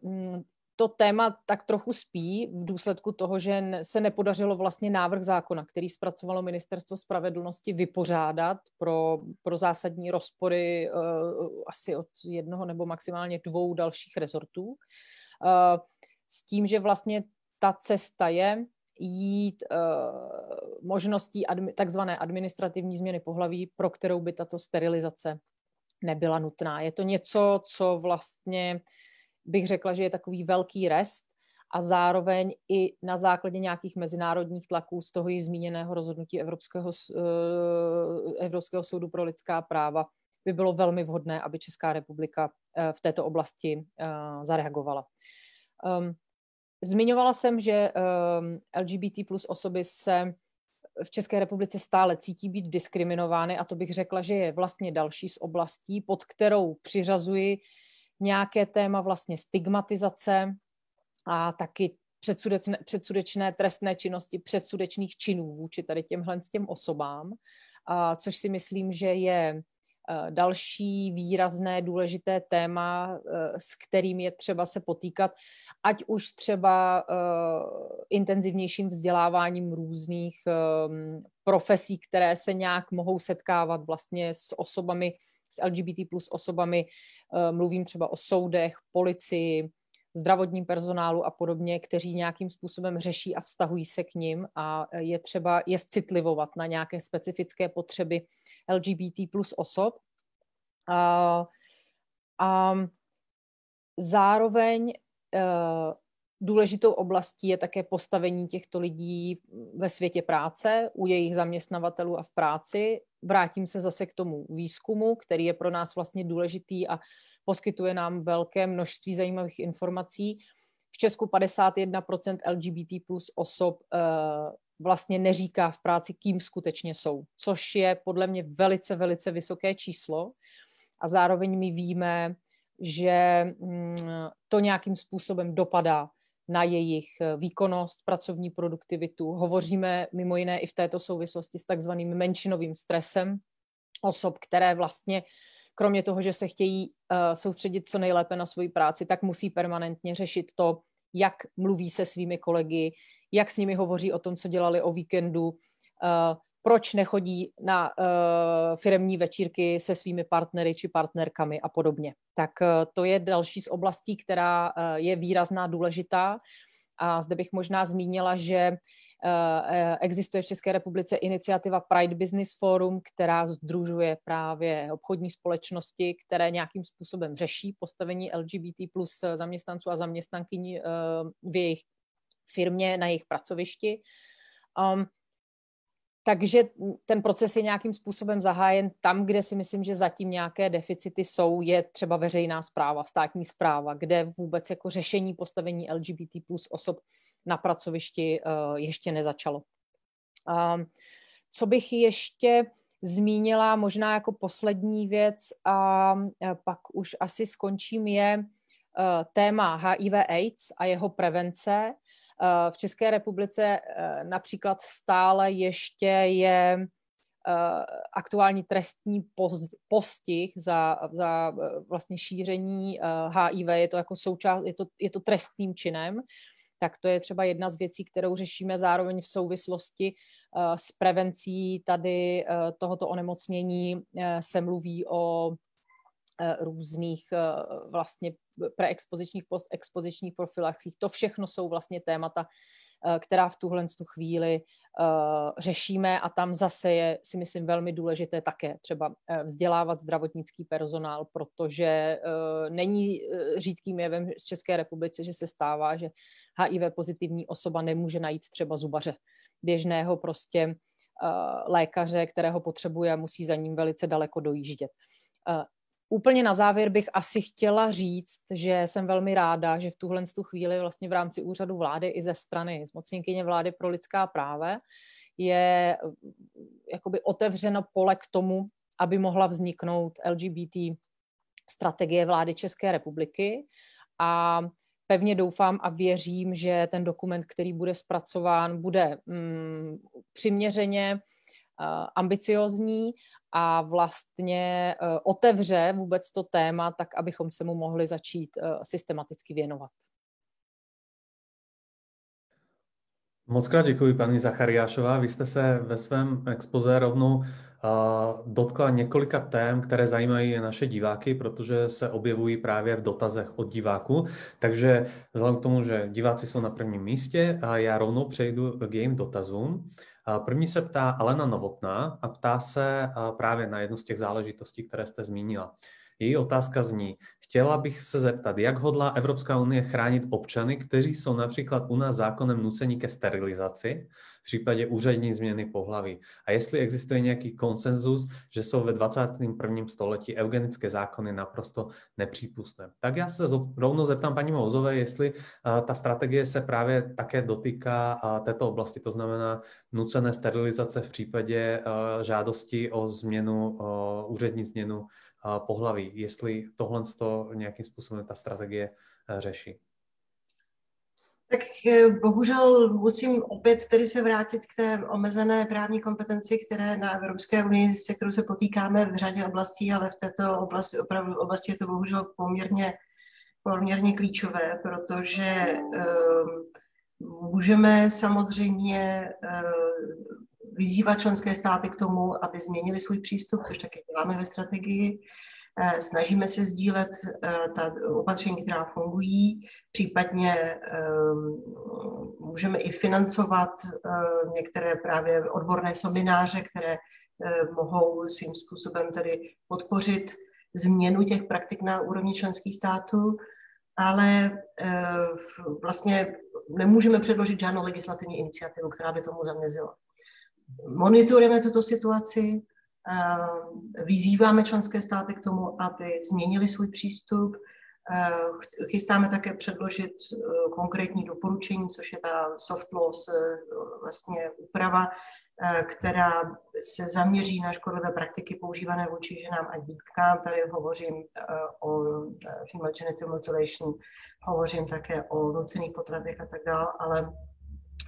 uh, to téma tak trochu spí v důsledku toho, že se nepodařilo vlastně návrh zákona, který zpracovalo Ministerstvo spravedlnosti, vypořádat pro, pro zásadní rozpory uh, asi od jednoho nebo maximálně dvou dalších rezortů. Uh, s tím, že vlastně ta cesta je jít uh, možností admi, takzvané administrativní změny pohlaví, pro kterou by tato sterilizace nebyla nutná. Je to něco, co vlastně bych řekla, že je takový velký rest a zároveň i na základě nějakých mezinárodních tlaků z toho již zmíněného rozhodnutí Evropského, uh, Evropského soudu pro lidská práva by bylo velmi vhodné, aby Česká republika uh, v této oblasti zareagovala. Zmiňovala jsem, že um, LGBT plus osoby se v České republice stále cítí být diskriminovány a to bych řekla, že je vlastně další z oblastí, pod kterou přiřazuji nějaké téma vlastně stigmatizace a taky předsudečné, předsudečné trestné činnosti, předsudečných činů vůči tady těmhle s těm osobám, a což si myslím, že je eh, další výrazné důležité téma, eh, s kterým je třeba se potýkat ať už třeba uh, intenzivnějším vzděláváním různých um, profesí, které se nějak mohou setkávat vlastně s osobami, s LGBT plus osobami, uh, mluvím třeba o soudech, policii, zdravotním personálu a podobně, kteří nějakým způsobem řeší a vztahují se k ním a je třeba je citlivovat na nějaké specifické potřeby LGBT plus osob. Uh, a zároveň důležitou oblastí je také postavení těchto lidí ve světě práce, u jejich zaměstnavatelů a v práci. Vrátím se zase k tomu výzkumu, který je pro nás vlastně důležitý a poskytuje nám velké množství zajímavých informací. V Česku 51% LGBT plus osob uh, vlastně neříká v práci, kým skutečně jsou, což je podle mě velice, velice vysoké číslo. A zároveň my víme, že mm, to nějakým způsobem dopadá na jejich eh, výkonnost, pracovní produktivitu. Hovoříme mimo jiné i v této souvislosti s takzvaným menšinovým stresem osob, které vlastně kromě toho, že se chtějí uh, soustředit co nejlépe na svoji práci, tak musí permanentně řešit to, jak mluví se svými kolegy, jak s nimi hovoří o tom, co dělali o víkendu, uh, proč nechodí na uh, firemní večírky se svými partnery či partnerkami a podobně. Tak uh, to je další z oblastí, která uh, je výrazná, důležitá. A zde bych možná zmínila, že existuje v České republice iniciativa Pride Business Forum, která združuje právě obchodní společnosti, které nějakým způsobem řeší postavení LGBT plus zaměstnanců a zaměstnankyní v jejich firmě, na jejich pracovišti. Takže ten proces je nějakým způsobem zahájen tam, kde si myslím, že zatím nějaké deficity jsou, je třeba veřejná zpráva, státní zpráva, kde vůbec jako řešení postavení LGBT plus osob na pracovišti uh, ještě nezačalo. Um, co bych ještě zmínila, možná jako poslední věc a pak už asi skončím, je uh, téma HIV AIDS a jeho prevence. Eh, v České republice eh, například stále ještě je eh, aktuální trestní postih za, za vlastně šíření HIV, je to jako součást, je to, je to trestným činem, tak to je třeba jedna z věcí, kterou řešíme zároveň v souvislosti s prevencí tady tohoto onemocnění. Se mluví o různých vlastně preexpozičních, postexpozičních profilaxích. To všechno jsou vlastně témata, eh, která v tuhle tu chvíli řešíme a tam zase je, si myslím, velmi důležité také třeba eh, vzdělávat zdravotnický personál, protože není řídkým jevem z České republice, že se stává, že HIV pozitivní osoba nemůže najít třeba zubaře běžného prostě lékaře, kterého potřebuje a musí za ním velice daleko dojíždět. Úplně na závěr bych asi chtěla říct, že jsem velmi ráda, že v tuhle tu chvíli vlastně v rámci úřadu vlády i ze strany zmocněnkyně vlády pro lidská práva je jakoby otevřeno pole k tomu, aby mohla vzniknout LGBT strategie vlády České republiky. A pevně doufám a věřím, že ten dokument, který bude zpracován, bude mm, přiměřeně uh, ambiciozní a vlastně uh, otevře vůbec to téma tak, abychom se mu mohli začít uh, systematicky věnovat. Moc krát děkuji, paní Zachariášová. Vy jste se ve svém expoze rovnou dotkla několika tém, které zajímají naše diváky, protože se objevují právě v dotazech od diváků. Takže vzhledem k tomu, že diváci jsou na prvním místě, a já rovnou přejdu k jejím dotazům. První se ptá Alena Novotná a ptá se právě na jednu z těch záležitostí, které jste zmínila. Její otázka zní, chtěla bych se zeptat, jak hodlá Evropská unie chránit občany, kteří jsou například u nás zákonem nuceni ke sterilizaci v případě úřední změny pohlaví. A jestli existuje nějaký konsenzus, že jsou ve 21. století eugenické zákony naprosto nepřípustné. Tak já se rovnou zeptám paní Mouzové, jestli ta strategie se právě také dotýká této oblasti, to znamená nucené sterilizace v případě žádosti o změnu, úřední změnu pohlaví, jestli tohle to nějakým způsobem ta strategie eh, řeší. Tak eh, bohužel musím opět tedy se vrátit k té omezené právní kompetenci, které na Evropské unii, se kterou se potýkáme v řadě oblastí, ale v této oblasti, opravdu oblasti je to bohužel poměrně, poměrně klíčové, protože um, můžeme samozřejmě vyzývat členské státy k tomu, aby změnili svůj přístup, což taky děláme ve strategii. Eh, snažíme se sdílet eh, ta opatření, která fungují, případně ehm, můžeme i financovat eh, některé právě odborné semináře, které mohou svým způsobem tedy podpořit změnu těch praktik na úrovni členských států, ale vlastně nemůžeme předložit žádnou legislativní iniciativu, která by tomu zamezila monitorujeme tuto situaci, vyzýváme členské státy k tomu, aby změnili svůj přístup. Chystáme také předložit eh, konkrétní doporučení, což je ta soft laws vlastně úprava, která se zaměří na škodlivé praktiky používané vůči ženám a dívkám. Tady hovořím o female genital mutilation, hovořím také o nucených potratech a tak dále, ale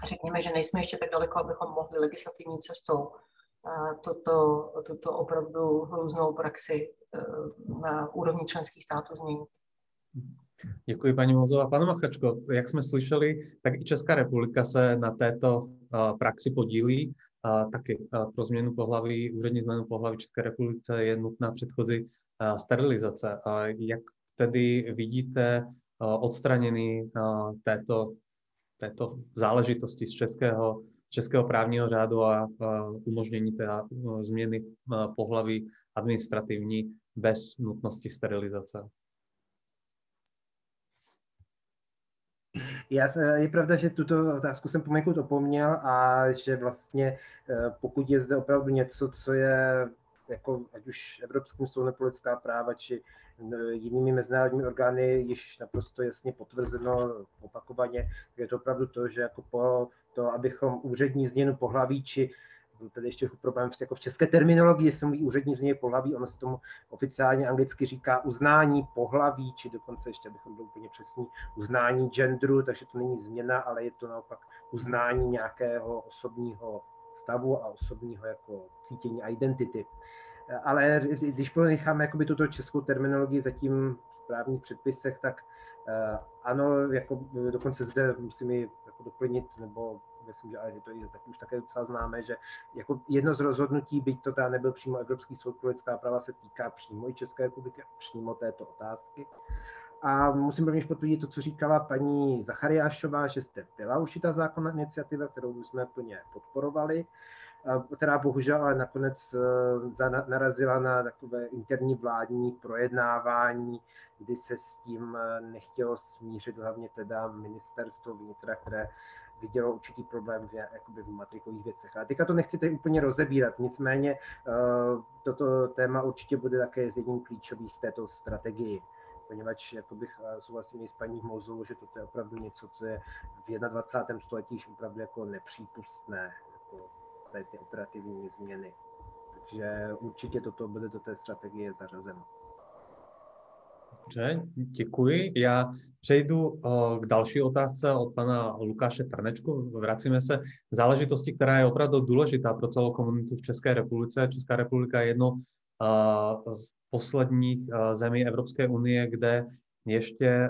řekněme, že nejsme ještě tak daleko, abychom mohli legislativní cestou toto, tuto opravdu hrůznou praxi e, na úrovni členských států změnit. Děkuji, paní Mozová. Pane Machačko, jak jsme slyšeli, tak i Česká republika se na této praxi podílí. Taky pro změnu pohlaví, úřední změnu pohlaví České republice je nutná předchozí sterilizace. Jak tedy vidíte odstranění této této záležitosti z českého, českého právního řádu a, umožnění té změny pohlaví administrativní bez nutnosti sterilizace. Já, je pravda, že tuto otázku jsem poměkud opomněl a že vlastně e, pokud je zde opravdu něco, co je jako ať už Evropským soudem politická práva, či jinými mezinárodními orgány již naprosto jasně potvrzeno opakovaně, je to opravdu to, že jako po to, abychom úřední změnu pohlaví, či tady ještě problém jako v české terminologii se mluví úřední změně pohlaví, ono se tomu oficiálně anglicky říká uznání pohlaví, či dokonce ještě, abychom byli úplně přesní, uznání genderu, takže to není změna, ale je to naopak uznání nějakého osobního stavu a osobního jako cítění identity ale když ponecháme jakoby tuto českou terminologii zatím v právních předpisech, tak uh, ano, jako dokonce zde musím ji jako doplnit, nebo myslím, že je to je tak už také docela známé, že jako jedno z rozhodnutí, byť to teda nebyl přímo Evropský soud pro lidská práva, se týká přímo i České republiky, přímo této otázky. A musím rovněž potvrdit to, co říkala paní Zachariášová, že jste byla určitá zákonná iniciativa, kterou jsme plně podporovali která bohužel ale nakonec eh, narazila na takové interní vládní projednávání, kdy se s tím eh, nechtělo smířit hlavně teda ministerstvo vnitra, které vidělo určitý problém v, jakoby v matrikových věcech. A teďka to nechci tady úplně rozebírat, nicméně eh, toto téma určitě bude také z jedním klíčových v této strategii poněvadž jako bych souhlasím s paní Mouzou, že toto je opravdu něco, co je v 21. století již opravdu jako nepřípustné. Tady ty operativní změny. Takže určitě toto bude do té strategie zařazeno. Dobře, děkuji. Já přejdu uh, k další otázce od pana Lukáše Trnečku. Vracíme se k záležitosti, která je opravdu důležitá pro celou komunitu v České republice. Česká republika je jedno uh, z posledních uh, zemí Evropské unie, kde ještě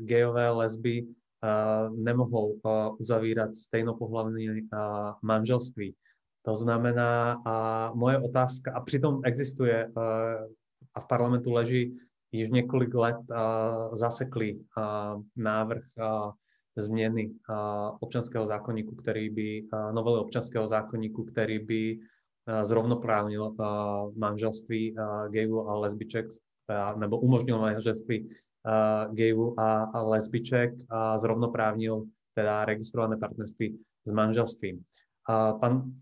gejové, lesby nemohou uzavírat stejnopohlavní manželství. To znamená, moje otázka, a přitom existuje a v parlamentu leží již několik let zaseklý návrh změny občanského zákonníku, který by, novely občanského zákonníku, který by zrovnoprávnil manželství gejů a lesbiček nebo umožnil manželství gejů a, a lesbiček a zrovnoprávnil teda registrované partnerství s manželstvím. A pan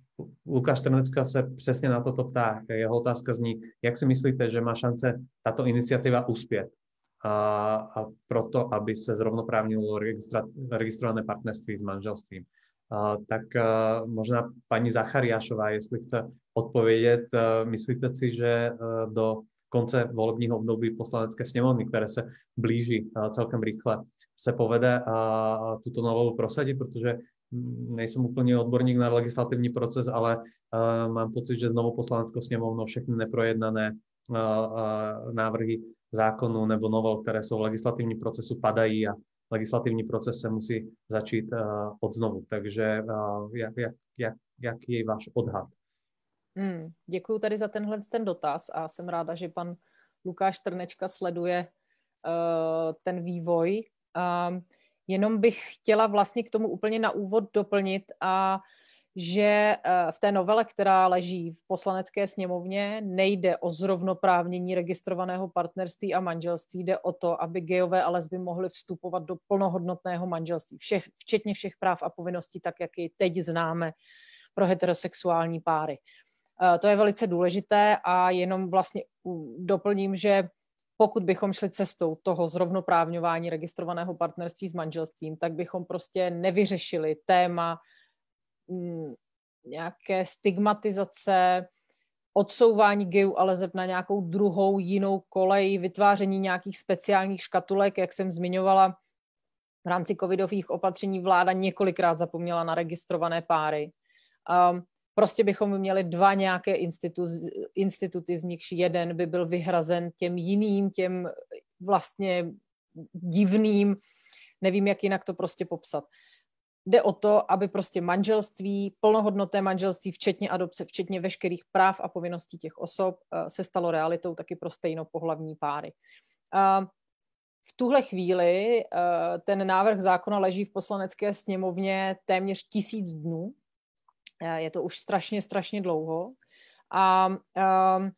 Lukáš Trnecka se přesně na toto ptá. Jeho otázka zní, jak si myslíte, že má šance tato iniciativa uspět a, a proto, aby se zrovnoprávnilo registrované partnerství s manželstvím. A, tak a, možná paní Zachariášová, jestli chce odpovědět, a, myslíte si, že a, do konce volebního období poslanecké sněmovny, které se blíží celkem rychle, se povede a tuto novelu prosadit, protože nejsem úplně odborník na legislativní proces, ale uh, mám pocit, že znovu poslaneckou sněmovnou všechny neprojednané uh, uh, návrhy zákonů nebo novel, které jsou v legislativním procesu, padají a legislativní proces se musí začít od znovu. Takže jak, jak, jak, jak je váš odhad? Hmm, děkuji tady za tenhle ten dotaz a jsem ráda, že pan Lukáš Trnečka sleduje uh, ten vývoj. Uh, Jenom bych chtěla vlastně k tomu úplně na úvod doplnit a že eh, v té novele, která leží v poslanecké sněmovně, nejde o zrovnoprávnění registrovaného partnerství a manželství, jde o to, aby gejové a lesby mohly vstupovat do plnohodnotného manželství, všech, včetně všech práv a povinností, tak jak ji teď známe pro heterosexuální páry. Eh, to je velice důležité a jenom vlastně doplním, že pokud bychom šli cestou toho zrovnoprávňování registrovaného partnerství s manželstvím, tak bychom prostě nevyřešili téma mm, nějaké stigmatizace, odsouvání gejů a lezeb na nějakou druhou jinou kolej, vytváření nějakých speciálních škatulek, jak jsem zmiňovala, v rámci covidových opatření vláda několikrát zapomněla na registrované páry. Um, Prostě bychom měli dva nějaké institu, instituty, z nichž jeden by byl vyhrazen těm jiným, těm vlastně divným, nevím, jak jinak to prostě popsat. Jde o to, aby prostě manželství, plnohodnotné manželství, včetně adopce, včetně veškerých práv a povinností těch osob, eh, se stalo realitou taky pro stejnopohlavní páry. V tuhle chvíli eh, ten návrh zákona leží v poslanecké sněmovně téměř tisíc dnů, Eh, je to už strašně, strašně dlouho. A um,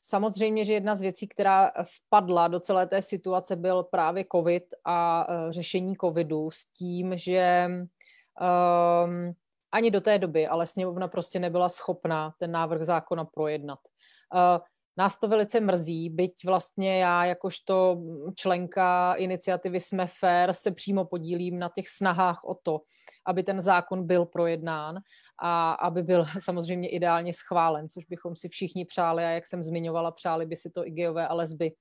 samozřejmě, že jedna z věcí, která vpadla do celé té situace, byl právě COVID a uh, řešení COVIDu s tím, že um, ani do té doby, ale sněmovna prostě nebyla schopná ten návrh zákona projednat. Uh, Nás to velice mrzí, byť vlastně já jakožto členka iniciativy Jsme fair se přímo podílím na těch snahách o to, aby ten zákon byl projednán a aby byl samozřejmě ideálně schválen, což bychom si všichni přáli a jak jsem zmiňovala, přáli by si to i geové a lesby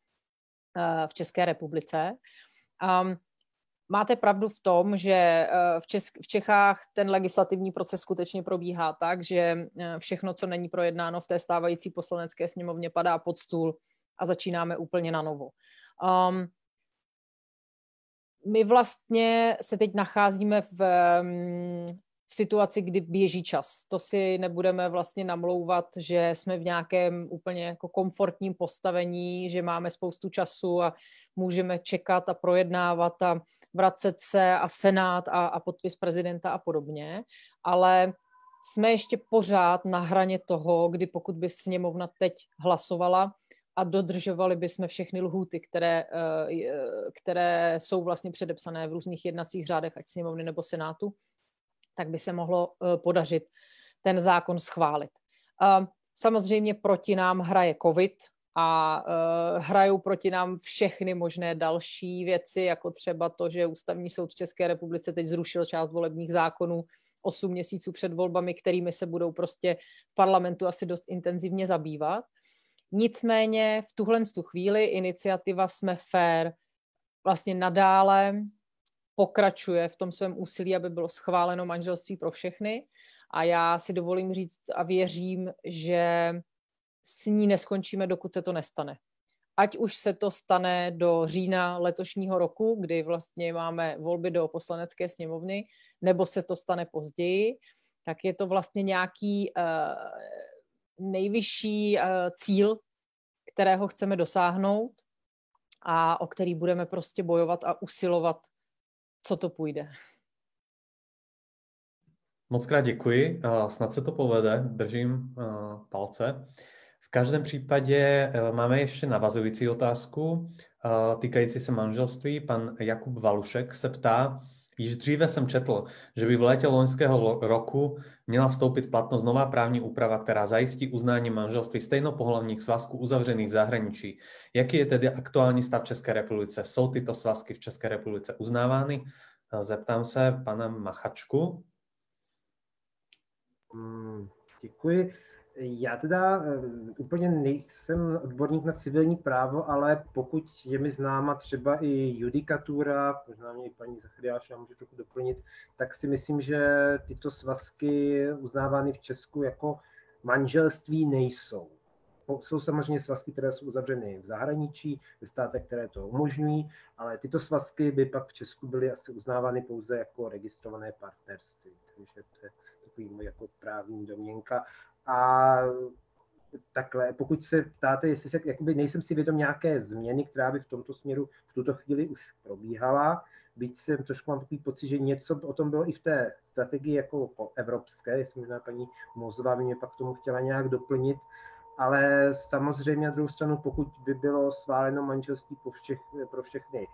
eh, v České republice. Um, máte pravdu v tom, že eh, v, Česk- v Čechách ten legislativní proces skutečně probíhá tak, že eh, všechno, co není projednáno v té stávající poslanecké sněmovně, padá pod stůl a začínáme úplně na novo. Um, my vlastně se teď nacházíme v, mm, v situaci, kdy běží čas. To si nebudeme vlastně namlouvat, že jsme v nějakém úplně jako komfortním postavení, že máme spoustu času a můžeme čekat a projednávat a vracet se a senát a, a podpis prezidenta a podobně, ale jsme ještě pořád na hraně toho, kdy pokud by sněmovna teď hlasovala a dodržovali bychom všechny lhůty, které, eh, které jsou vlastně předepsané v různých jednacích řádech, ať sněmovny nebo senátu, tak by se mohlo eh, podařit ten zákon schválit. Samozřejmě proti nám hraje COVID a uh, hrajou proti nám všechny možné další věci, jako třeba to, že Ústavní soud v České republice teď zrušil část volebních zákonů 8 měsíců před volbami, kterými se budou prostě v parlamentu asi dost intenzivně zabývat. Nicméně v tuhle tu chvíli iniciativa Jsme fair vlastně nadále pokračuje v tom svém úsilí, aby bylo schváleno manželství pro všechny. A já si dovolím říct a věřím, že s ní neskončíme, dokud se to nestane. Ať už se to stane do října letošního roku, kdy vlastně máme volby do poslanecké sněmovny, nebo se to stane později, tak je to vlastně nějaký uh, nejvyšší uh, cíl, kterého chceme dosáhnout a o který budeme prostě bojovat a usilovat, co to půjde. Moc krát děkuji, snad se to povede, držím palce. V každém případě e, máme ještě navazující otázku týkající se manželství. Pan Jakub Valušek se ptá, Již dříve jsem četl, že by v létě loňského roku měla vstoupit v platnost nová právní úprava, která zajistí uznání manželství stejnopohlavních svazků uzavřených v zahraničí. Jaký je tedy aktuální stav České republice? Jsou tyto svazky v České republice uznávány? Zeptám se pana Machačku. Hmm, děkuji. Já teda uh, úplně nejsem odborník na civilní právo, ale pokud je mi známa třeba i judikatura, možná mě i paní Zachariáša může trochu doplnit, tak si myslím, že tyto svazky uznávány v Česku jako manželství nejsou. Jsou samozřejmě svazky, které jsou uzavřeny v zahraničí, ve státech, které to umožňují, ale tyto svazky by pak v Česku byly asi uznávány pouze jako registrované partnerství. Takže to je takový jako právní domněnka. A takhle, pokud se ptáte, jestli se, jakoby nejsem si vědom nějaké změny, která by v tomto směru v tuto chvíli už probíhala, byť jsem trošku mám takový pocit, že něco o tom bylo i v té strategii jako evropské, jestli možná paní Mozová by mě pak tomu chtěla nějak doplnit, ale samozřejmě na druhou stranu, pokud by bylo sváleno manželství pro, všech, pro všechny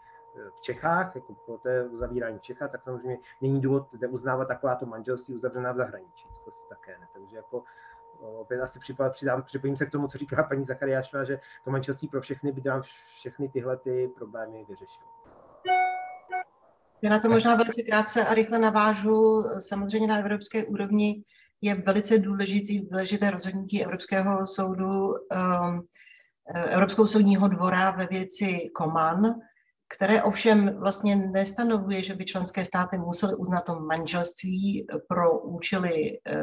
v Čechách, jako pro té uzavírání Čecha, tak samozřejmě není důvod uznávat takováto manželství uzavřená v zahraničí. To asi také ne. Takže jako opět asi přidám, připojím se k tomu, co říká paní Zachariášová, že to manželství pro všechny by nám všechny tyhle ty problémy vyřešilo. Já na to možná velice krátce a rychle navážu. Samozřejmě na evropské úrovni je velice důležitý, důležité rozhodnutí Evropského soudu, um, Evropskou soudního dvora ve věci Koman, které ovšem vlastně nestanovuje, že by členské státy musely uznat to manželství pro účely eh,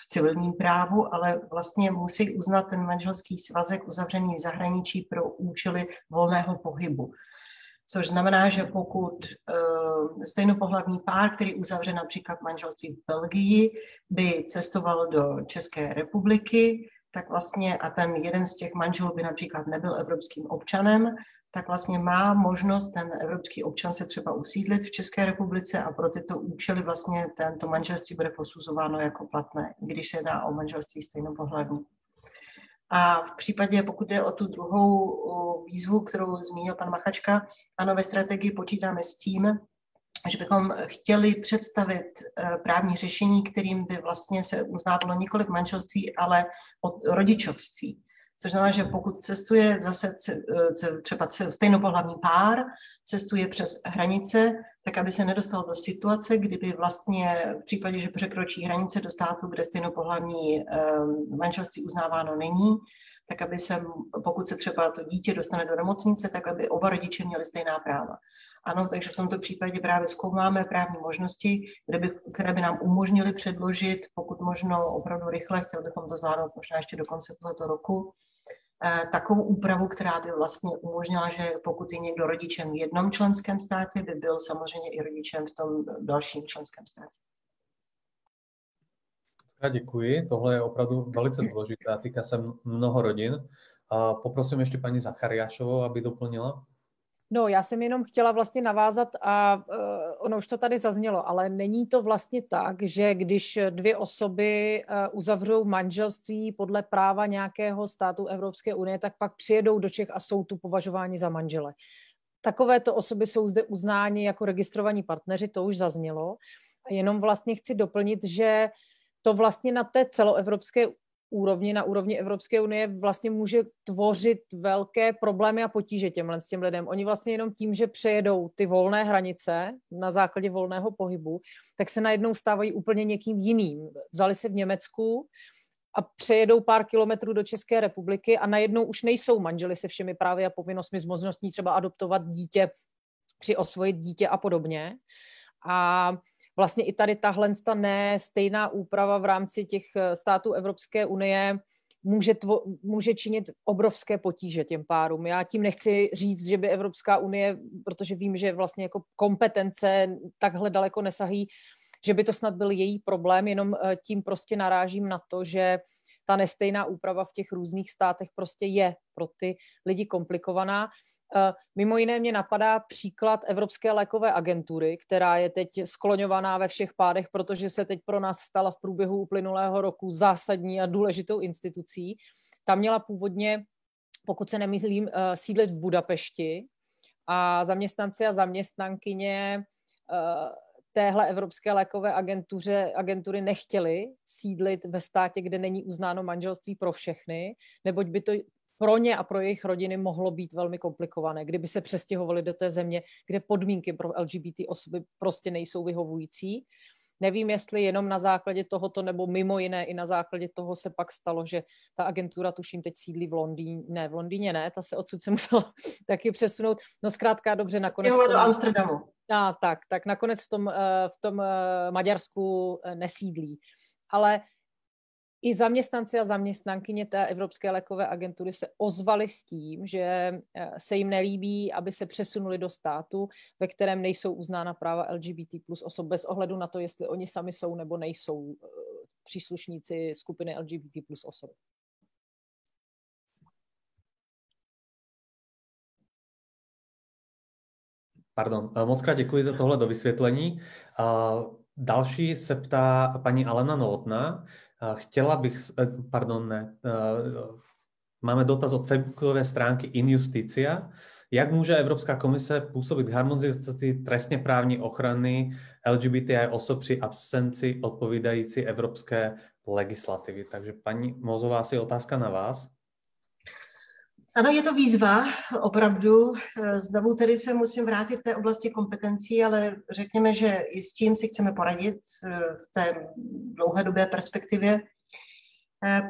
v civilním právu, ale vlastně musí uznat ten manželský svazek uzavřený v zahraničí pro účely volného pohybu. Což znamená, že pokud uh, stejnopohlavní pár, který uzavře například manželství v Belgii, by cestoval do České republiky, tak vlastně a ten jeden z těch manželů by například nebyl evropským občanem, tak vlastně má možnost ten evropský občan se třeba usídlit v České republice a pro tyto účely vlastně tento manželství bude posuzováno jako platné, když se jedná o manželství stejnopohlavní. A v případě, pokud jde o tu druhou výzvu, kterou zmínil pan Machačka, ano, ve strategii počítáme s tím, že bychom chtěli představit eh, právní řešení, kterým by vlastně se uznávalo několik manželství, ale od rodičovství. Což znamená, že pokud cestuje zase třeba stejnopohlavní pár, cestuje přes hranice, tak aby se nedostal do situace, kdyby vlastně v případě, že překročí hranice do státu, kde stejnopohlavní ehm, manželství uznáváno není, tak aby se, pokud se třeba to dítě dostane do nemocnice, tak aby oba rodiče měli stejná práva. Ano, takže v tomto případě právě zkoumáme právní možnosti, které by, které by nám umožnily předložit, pokud možno opravdu rychle, chtěli bychom to zvládnout možná ještě do konce tohoto roku, takovou úpravu, která by vlastně umožnila, že pokud je někdo rodičem v jednom členském státě, by byl samozřejmě i rodičem v tom dalším členském státě. Já děkuji, tohle je opravdu velice důležité a týká se mnoho rodin. A poprosím ještě paní Zachariášovou, aby doplnila. No, já jsem jenom chtěla vlastně navázat a uh, ono už to tady zaznělo, ale není to vlastně tak, že když dvě osoby uh, uzavřou manželství podle práva nějakého státu Evropské unie, tak pak přijedou do Čech a jsou tu považováni za manžele. Takovéto osoby jsou zde uznáni jako registrovaní partneři, to už zaznělo. A jenom vlastně chci doplnit, že to vlastně na té celoevropské úrovni, na úrovni Evropské unie vlastně může tvořit velké problémy a potíže těmhle s těm lidem. Oni vlastně jenom tím, že přejedou ty volné hranice na základě volného pohybu, tak se najednou stávají úplně někým jiným. Vzali se v Německu, a přejedou pár kilometrů do České republiky a najednou už nejsou manželi se všemi právy a povinnostmi s možností třeba adoptovat dítě, při osvojit dítě a podobně. A vlastně i tady tahle ne stejná úprava v rámci těch eh, států Evropské unie může, tvo, může činit obrovské potíže těm párům. Já tím nechci říct, že by Evropská unie, protože vím, že vlastně jako kompetence takhle daleko nesahají, že by to snad byl její problém, jenom eh, tím prostě narážím na to, že ta nestejná úprava v těch různých státech prostě je pro ty lidi komplikovaná. Eh, mimo jiné mě napadá příklad Evropské lékové agentury, která je teď skloňovaná ve všech pádech, protože se teď pro nás stala v průběhu uplynulého roku zásadní a důležitou institucí. Tam měla původně, pokud se nemyslím, eh, sídlit v Budapešti a zaměstnanci a zaměstnankyně téhle Evropské lékové agentuře, agentury nechtěli sídlit ve státě, kde není uznáno manželství pro všechny, neboť by to pro ně a pro jejich rodiny mohlo být velmi komplikované, kdyby se přestěhovali do té země, kde podmínky pro LGBT osoby prostě nejsou vyhovující. Nevím, jestli jenom na základě tohoto, nebo mimo jiné i na základě toho se pak stalo, že ta agentura, tuším, teď sídlí v Londýně, ne, v Londýně ne, ta se odsud se musela taky přesunout. No zkrátka dobře, nakonec... Jo, do Amsterdamu. A, tak, tak nakonec v tom, eh, v tom eh, Maďarsku eh, nesídlí. Ale i zaměstnanci a zaměstnankyně té Evropské lékové agentury se ozvali s tím, že se jim nelíbí, aby se přesunuli do státu, ve kterém nejsou uznána práva LGBT plus osob bez ohledu na to, jestli oni sami jsou nebo nejsou příslušníci skupiny LGBT plus osob. Pardon, eh, moc krát děkuji za tohle do vysvětlení. Další se ptá paní Alena Novotná. Chtěla bych, eh, pardon, ne, eh, máme dotaz od facebookové stránky Injusticia. Jak může Evropská komise působit k harmonizaci trestně právní ochrany LGBTI osob při absenci odpovídající evropské legislativy? Takže paní Mozová, asi otázka na vás. Ano, je to výzva, opravdu. Znovu tedy se musím vrátit té oblasti kompetencí, ale řekněme, že i s tím si chceme poradit v té dlouhodobé perspektivě.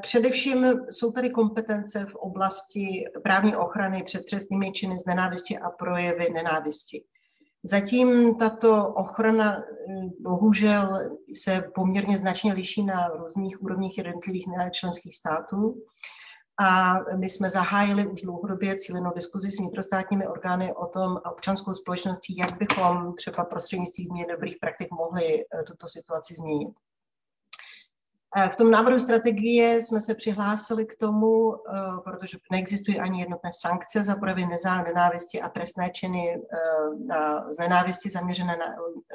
Především jsou tady kompetence v oblasti právní ochrany před trestnými činy z nenávisti a projevy nenávisti. Zatím tato ochrana bohužel se poměrně značně liší na různých úrovních jednotlivých členských států. A my jsme zahájili už dlouhodobě cílenou diskuzi s vnitrostátními orgány o tom a občanskou společností, jak bychom třeba prostřednictvím dobrých praktik mohli eh, tuto situaci změnit. V tom návrhu strategie jsme se přihlásili k tomu, eh, protože neexistují ani jednotné sankce za projevy nenávisti a trestné činy eh, z nenávisti zaměřené na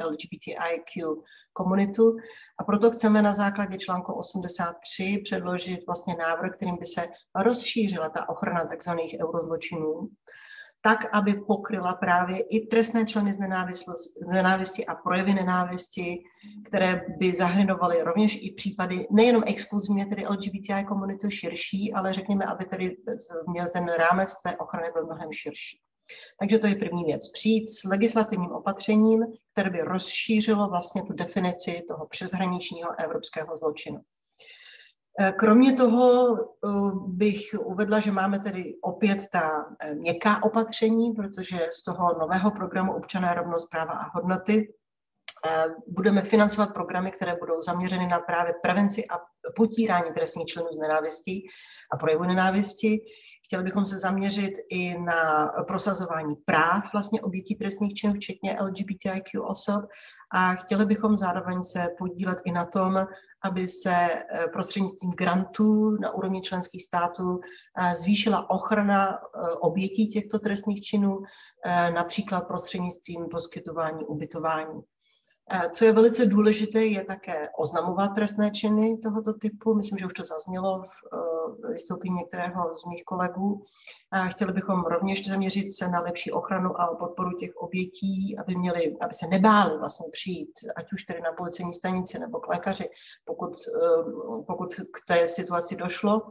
LGBTIQ komunitu. A proto chceme na základě článku 83 předložit vlastně návrh, kterým by se rozšířila ta ochrana tzv. eurozločinů tak, aby pokryla právě i trestné členy z nenávisti a projevy nenávisti, které by zahrnovaly rovněž i případy nejenom exkluzivně tedy LGBTI komunitu širší, ale řekněme, aby tedy měl ten rámec té ochrany byl mnohem širší. Takže to je první věc. Přijít s legislativním opatřením, které by rozšířilo vlastně tu definici toho přeshraničního evropského zločinu. Eh, kromě toho eh, bych uvedla, že máme tedy opět ta eh, měkká opatření, protože z toho nového programu Občané rovnost práva a hodnoty budeme financovat programy, které budou zaměřeny na právě prevenci a potírání trestních členů z nenávistí a projevu nenávisti. Chtěli bychom se zaměřit i na prosazování práv vlastně obětí trestných činů, včetně LGBTIQ osob a chtěli bychom zároveň se podílet i na tom, aby se eh, prostřednictvím grantů na úrovni členských států eh, zvýšila ochrana eh, obětí těchto trestných činů, například prostřednictvím poskytování ubytování. Co je velice důležité, je také oznamovat trestné činy tohoto typu. Myslím, že už to zaznělo v eh, vystoupení některého z mých kolegů. Chtěli bychom rovněž zaměřit se na lepší ochranu a podporu těch obětí, aby, měli, aby se nebáli vlastně přijít, ať už tedy na policejní stanici nebo k lékaři, pokud, eh, pokud k té situaci došlo,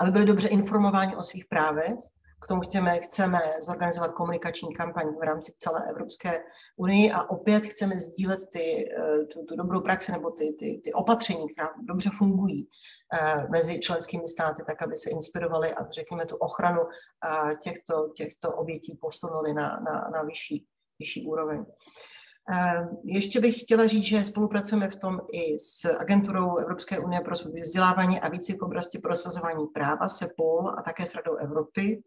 aby byli dobře informováni o svých právech k tomu chceme, chceme zorganizovat komunikační kampaň v rámci celé Evropské unie a opět chceme sdílet ty, eh, tu, tu dobrou praxi nebo ty, ty, ty opatření, která dobře fungují eh, mezi členskými státy, tak aby se inspirovali a řekněme tu ochranu těchto, těchto obětí posunuli na, na, na vyšší, vyšší úroveň. Eh, ještě bych chtěla říct, že spolupracujeme v tom i s agenturou Evropské unie pro vzdělávání a více v oblasti prosazování práva, SEPOL a také s Radou Evropy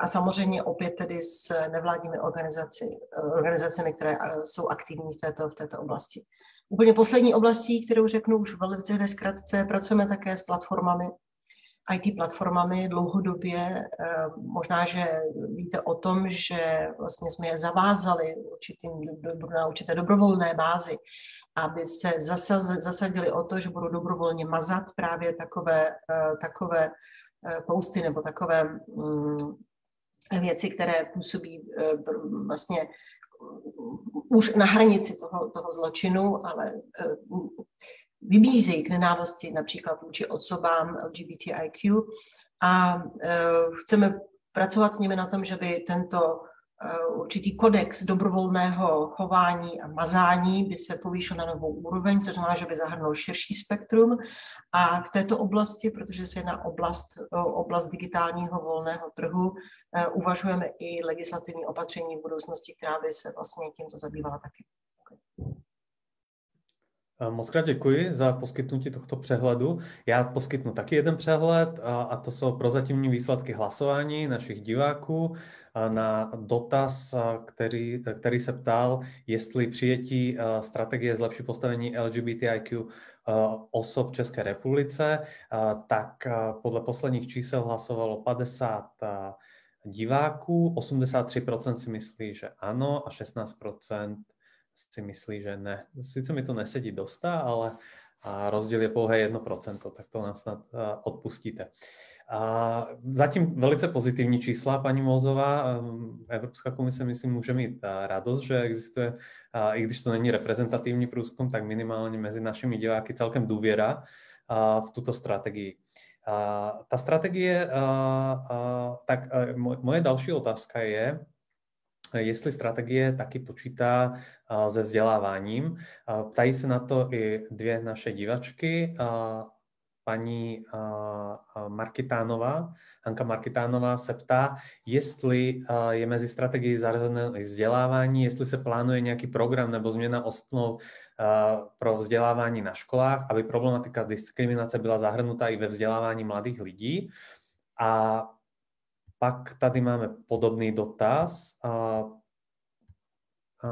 a samozřejmě opět tedy s nevládními organizaci, organizacemi, které eh, jsou aktivní v této, v této oblasti. Úplně poslední oblastí, kterou řeknu už velice ve zkratce, pracujeme také s platformami, IT platformami dlouhodobě. Eh, možná, že víte o tom, že vlastně jsme je zavázali určitým, na určité dobrovolné bázi, aby se zasadili o to, že budou dobrovolně mazat právě takové, eh, takové posty nebo takové mm, věci, které působí eh, vlastně už na hranici toho, toho zločinu, ale eh, vybízejí k nenávosti například vůči osobám LGBTIQ a eh, chceme pracovat s nimi na tom, že by tento Eh, určitý kodex dobrovolného chování a mazání by se povýšil na novou úroveň, což znamená, že by zahrnul širší spektrum. A v této oblasti, protože se jedná oblast, oblast digitálního volného trhu, eh, uvažujeme i legislativní opatření v budoucnosti, která by se vlastně tímto zabývala taky. Moc krát děkuji za poskytnutí tohto přehledu. Já poskytnu taky jeden přehled a to jsou prozatímní výsledky hlasování našich diváků na dotaz, který, který se ptal, jestli přijetí strategie zlepší postavení LGBTIQ osob v České republice, tak podle posledních čísel hlasovalo 50 diváků, 83% si myslí, že ano a 16% si myslí, že ne. Sice mi to nesedí dosta, ale a rozdíl je pouhé 1%, tak to nám snad odpustíte. A zatím velice pozitivní čísla, paní Mozová. Evropská komise, myslím, může mít radost, že existuje, i když to není reprezentativní průzkum, tak minimálně mezi našimi diváky celkem důvěra v tuto strategii. Ta strategie, tak moje další otázka je, jestli strategie taky počítá se vzděláváním. Ptají se na to i dvě naše divačky, paní Markitánová, Hanka Markitánová se ptá, jestli je mezi strategií zařazené vzdělávání, jestli se plánuje nějaký program nebo změna osnov pro vzdělávání na školách, aby problematika diskriminace byla zahrnuta i ve vzdělávání mladých lidí. A pak tady máme podobný dotaz. A, a,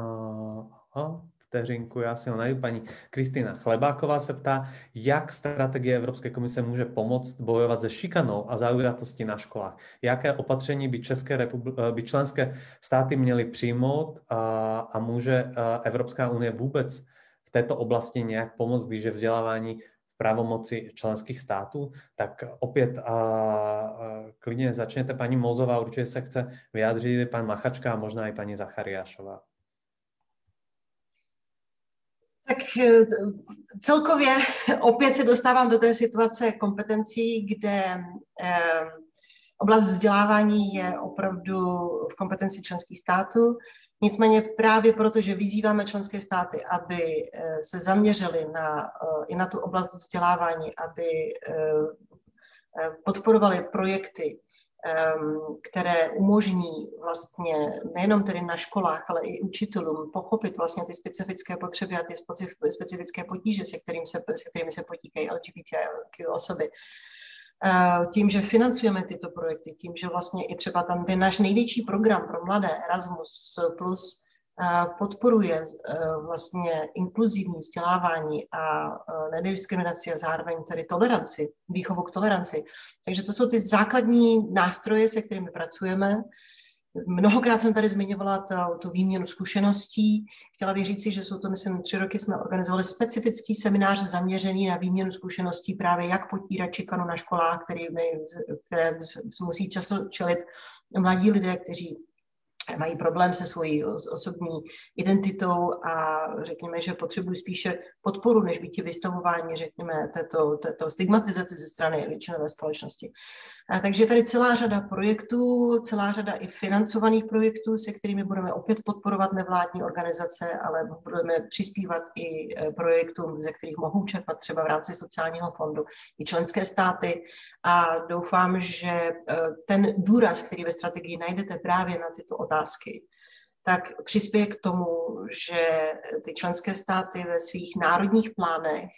a, vteřinku, já si ho najdu. Paní Kristýna Chlebáková se ptá, jak strategie Evropské komise může pomoct bojovat se šikanou a zaujatosti na školách. Jaké opatření by, České republi- by členské státy měly přijmout a, a může Evropská unie vůbec v této oblasti nějak pomoct, když je vzdělávání pravomoci členských států, tak opět a, a klidně začněte paní Mozová, určitě se chce vyjádřit pan Machačka a možná i paní Zachariášová. Tak e, celkově opět se dostávám do té situace kompetencí, kde eh, oblast vzdělávání je opravdu v kompetenci členských států. Nicméně právě proto, že vyzýváme členské státy, aby eh, se zaměřili na, eh, i na tu oblast vzdělávání, aby eh, podporovali projekty, ehm, které umožní vlastně nejenom tedy na školách, ale i učitelům pochopit vlastně ty specifické potřeby a ty specifické potíže, se, kterým se, se kterými se potíkají LGBTIQ osoby, tím, že financujeme tyto projekty, tím, že vlastně i třeba tam ten náš největší program pro mladé Erasmus Plus eh, podporuje eh, vlastně inkluzivní vzdělávání a nediskriminaci a zároveň tedy toleranci, výchovu k toleranci. Takže to jsou ty základní nástroje, se kterými pracujeme. Mnohokrát jsem tady zmiňovala to, tu výměnu zkušeností. Chtěla bych říci, že jsou to, myslím, tři roky jsme organizovali specifický seminář zaměřený na výměnu zkušeností právě jak potírat čikanu na školách, který které musí často čelit mladí lidé, kteří mají problém se svojí osobní identitou a řekněme, že potřebují spíše podporu, než být vystavování, řekněme, této, této stigmatizace ze strany většinové společnosti. A takže tady celá řada projektů, celá řada i financovaných projektů, se kterými budeme opět podporovat nevládní organizace, ale budeme přispívat i e, projektům, ze kterých mohou čerpat třeba v rámci sociálního fondu i členské státy. A doufám, že e, ten důraz, který ve strategii najdete právě na tyto otázky, tak přispěje k tomu, že ty členské státy ve svých národních plánech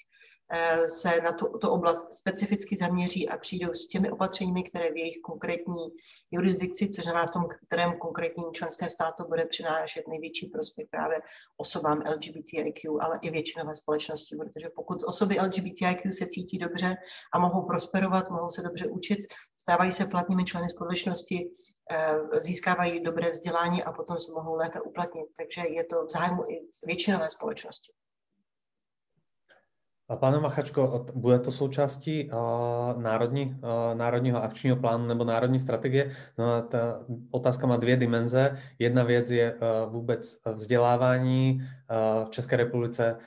Eh, se na tu, tu oblast specificky zaměří a přijdou s těmi opatřeními, které v jejich konkrétní jurisdikci, což znamená v tom kterém konkrétním členském státu bude přinášet největší prospěch právě osobám LGBTIQ, ale i většinové společnosti, protože pokud osoby LGBTIQ se cítí dobře a mohou prosperovat, mohou se dobře učit, stávají se platnými členy společnosti, eh, získávají dobré vzdělání a potom se mohou lépe uplatnit. Takže je to v zájmu i většinové společnosti. Pane Machačko, bude to součástí uh, národní, uh, národního akčního plánu nebo národní strategie? No, ta otázka má dvě dimenze. Jedna věc je vůbec vzdělávání v České republice,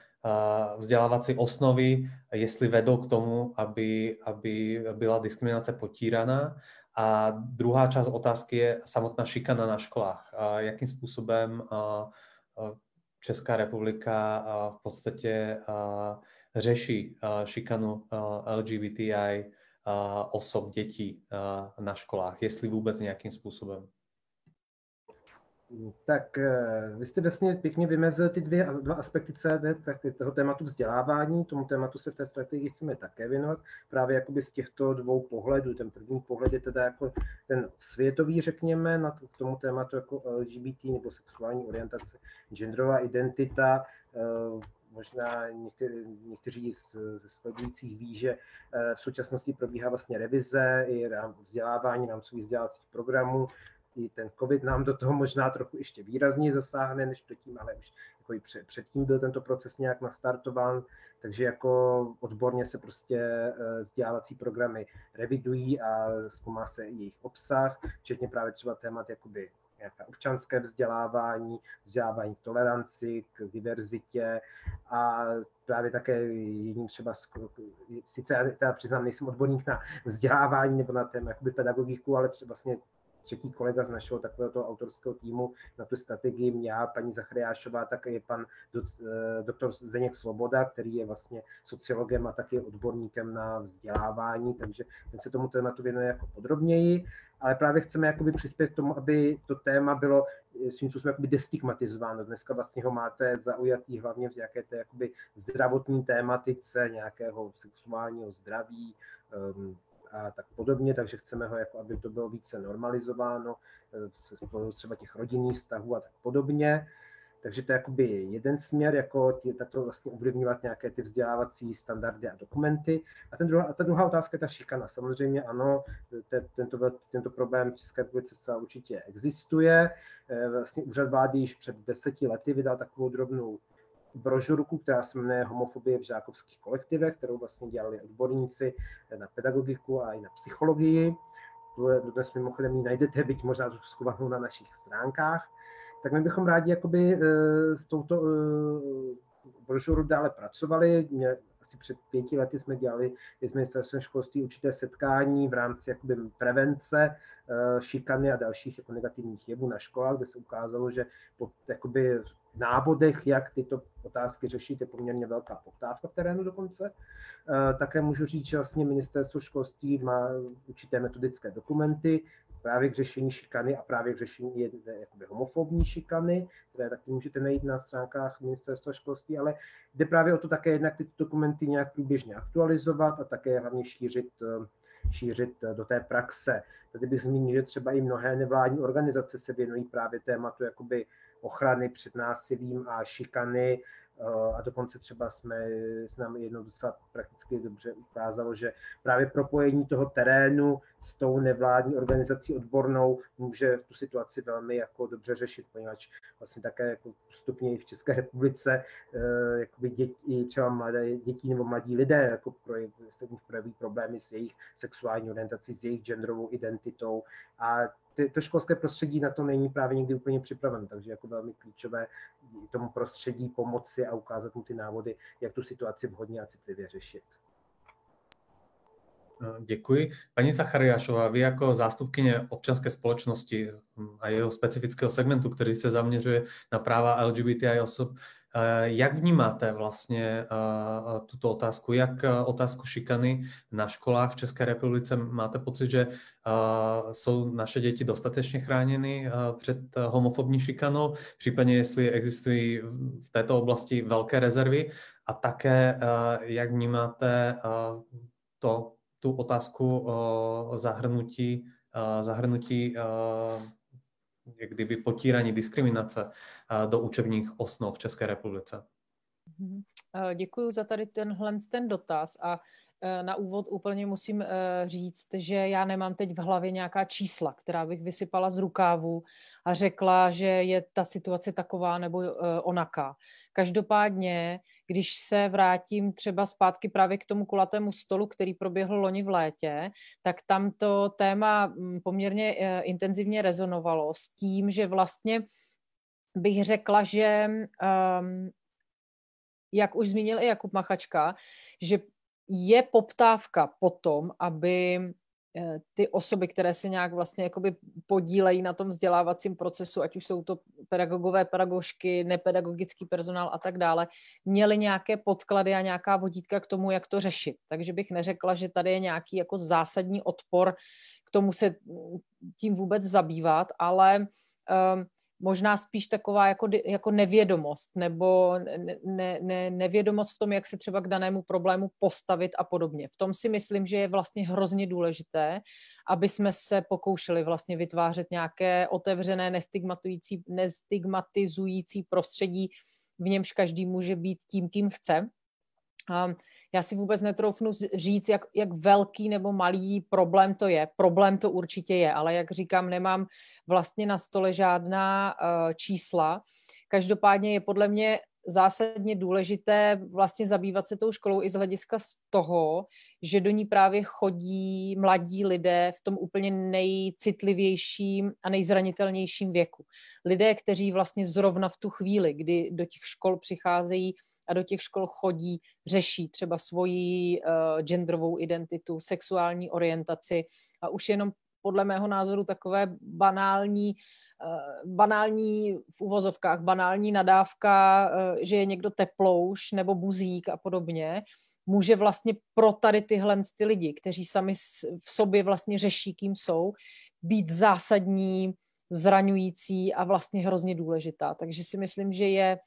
vzdělávací osnovy, jestli vedou k tomu, aby, aby byla diskriminace potíraná. A druhá část otázky je samotná šikana na školách. Jakým způsobem Česká republika v podstatě řeší šikanu LGBTI osob, dětí na školách, jestli vůbec nějakým způsobem. Tak eh, vy jste vlastně pěkně vymezil ty dvě, dva aspekty CD, tak toho tématu vzdělávání, tomu tématu se v té strategii chceme také věnovat, právě jakoby z těchto dvou pohledů. Ten první pohled je teda jako ten světový, řekněme, na k tomu tématu jako LGBT nebo sexuální orientace, genderová identita, eh, možná někteří, někteří z, ze sledujících ví, že eh, v současnosti probíhá vlastně revize i vzdělávání rámcových vzdělávacích programů. I ten COVID nám do toho možná trochu ještě výrazněji zasáhne než předtím, ale už jako i před, předtím byl tento proces nějak nastartován, takže jako odborně se prostě eh, vzdělávací programy revidují a zkoumá se jejich obsah, včetně právě třeba témat jakoby nějaké občanské vzdělávání, vzdělávání k toleranci, k diverzitě a právě také jedním třeba, sice já teda přiznám, nejsem odborník na vzdělávání nebo na téma pedagogiku, ale třeba vlastně třetí kolega z našeho takového autorského týmu na tu strategii, já, paní Zachariášová, tak je pan eh, doktor Zeněk Svoboda, který je vlastně sociologem a taky odborníkem na vzdělávání, takže ten se tomu tématu věnuje jako podrobněji, ale právě chceme jakoby přispět k tomu, aby to téma bylo eh, svým způsobem jakoby destigmatizováno. Dneska vlastně ho máte zaujatý hlavně v nějaké té jakoby zdravotní tématice, nějakého sexuálního zdraví, um, a tak podobně, takže chceme ho, jako aby to bylo více normalizováno, se třeba těch rodinných vztahů a tak podobně. Takže to je jeden směr, jako tě, to vlastně ovlivňovat nějaké ty vzdělávací standardy a dokumenty. A, ten druhá, a ta druhá otázka je ta šikana. Samozřejmě ano, te, tento, tento problém v České republice zcela určitě existuje. E, vlastně úřad vlády již před deseti lety vydal takovou drobnou brožurku, která se jmenuje Homofobie v žákovských kolektivech, kterou vlastně dělali odborníci na pedagogiku a i na psychologii. Tu dnes mimochodem ji najdete, byť možná schovanou na našich stránkách. Tak my bychom rádi jakoby eh, s touto eh, brožuru dále pracovali. Mě, asi před pěti lety jsme dělali s ministerstvem školství určité setkání v rámci jakoby prevence eh, šikany a dalších jako negativních jevů na školách, kde se ukázalo, že po jakoby návodech, jak tyto otázky řešit, je poměrně velká poptávka v terénu dokonce. Eh, také můžu říct, že vlastně ministerstvo školství má určité metodické dokumenty právě k řešení šikany a právě k řešení jakoby homofobní šikany, které taky můžete najít na stránkách ministerstva školství, ale jde právě o to také jednak ty dokumenty nějak průběžně aktualizovat a také hlavně šířit eh, šířit do té praxe. Tady bych zmínil, že třeba i mnohé nevládní organizace se věnují právě tématu jakoby ochrany před násilím a šikany. A dokonce třeba jsme, se nám jednou docela prakticky dobře ukázalo, že právě propojení toho terénu s tou nevládní organizací odbornou může tu situaci velmi jako dobře řešit, poněvadž vlastně také jako postupně i v České republice eh, jakoby děti, třeba mladé děti nebo mladí lidé jako projeví, projeví problémy s jejich sexuální orientací, s jejich genderovou identitou. A ty, to školské prostředí na to není právě někdy úplně připraven, takže jako velmi klíčové tomu prostředí pomoci a ukázat mu ty návody, jak tu situaci vhodně a citlivě řešit. No, děkuji. Paní Zachariášová, vy jako zástupkyně občanské společnosti a jeho specifického segmentu, který se zaměřuje na práva LGBTI osob, jak vnímáte vlastně eh, tuto otázku? Jak eh, otázku šikany na školách v České republice? Máte pocit, že jsou naše děti dostatečně chráněny před homofobní šikanou? Případně jestli existují v této oblasti velké rezervy? A také, jak vnímáte to, tu otázku zahrnutí, zahrnutí jak kdyby potírání diskriminace do učebních osnov v České republice. Mhm. Děkuji za tady tenhle ten dotaz a e, na úvod úplně musím e, říct, že já nemám teď v hlavě nějaká čísla, která bych vysypala z rukávu a řekla, že je ta situace taková nebo e, onaká. Každopádně, když se vrátím třeba zpátky právě k tomu kulatému stolu, který proběhl loni v létě, tak tam to téma mm, poměrně intenzivně rezonovalo s tím, že vlastně bych řekla, že um, jak už zmínil i Jakub Machačka, že je poptávka po tom, aby eh, ty osoby, které se nějak vlastně jakoby podílejí na tom vzdělávacím procesu, ať už jsou to pedagogové, pedagožky, nepedagogický personál a tak dále, měly nějaké podklady a nějaká vodítka k tomu, jak to řešit. Takže bych neřekla, že tady je nějaký jako zásadní odpor k tomu se tím vůbec zabývat, ale um, možná spíš taková jako, jako nevědomost nebo ne, ne, nevědomost v tom, jak se třeba k danému problému postavit a podobně. V tom si myslím, že je vlastně hrozně důležité, aby jsme se pokoušeli vlastně vytvářet nějaké otevřené, nestigmatizující prostředí, v němž každý může být tím, kým chce já si vůbec netroufnu říct, jak, jak velký nebo malý problém to je. Problém to určitě je, ale jak říkám, nemám vlastně na stole žádná uh, čísla. Každopádně je podle mě zásadně důležité vlastně zabývat se tou školou i z hlediska z toho, že do ní právě chodí mladí lidé v tom úplně nejcitlivějším a nejzranitelnějším věku. Lidé, kteří vlastně zrovna v tu chvíli, kdy do těch škol přicházejí a do těch škol chodí, řeší třeba svoji uh, genderovou identitu, sexuální orientaci a už jenom podle mého názoru takové banální Eh, banální v uvozovkách, banální nadávka, eh, že je někdo teplouš nebo buzík a podobně, může vlastně pro tady tyhle ty lidi, kteří sami v sobě vlastně řeší, kým jsou, být zásadní, zraňující a vlastně hrozně důležitá. Takže si myslím, že je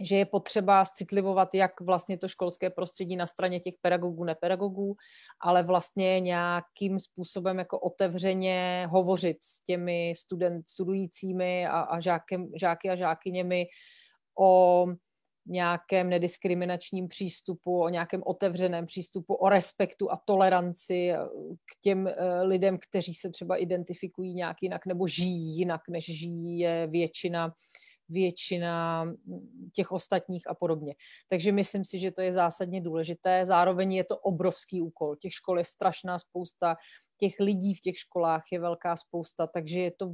že je potřeba citlivovat jak vlastně to školské prostředí na straně těch pedagogů, nepedagogů, ale vlastně nějakým způsobem jako otevřeně hovořit s těmi student, studujícími a, a žákem, žáky a žákyněmi o nějakém nediskriminačním přístupu, o nějakém otevřeném přístupu, o respektu a toleranci k těm eh, lidem, kteří se třeba identifikují nějak jinak nebo žijí jinak, než žijí je většina většina mm, těch ostatních a podobně. Takže myslím si, že to je zásadně důležité. Zároveň je to obrovský úkol. Těch škol je strašná spousta, těch lidí v těch školách je velká spousta, takže je to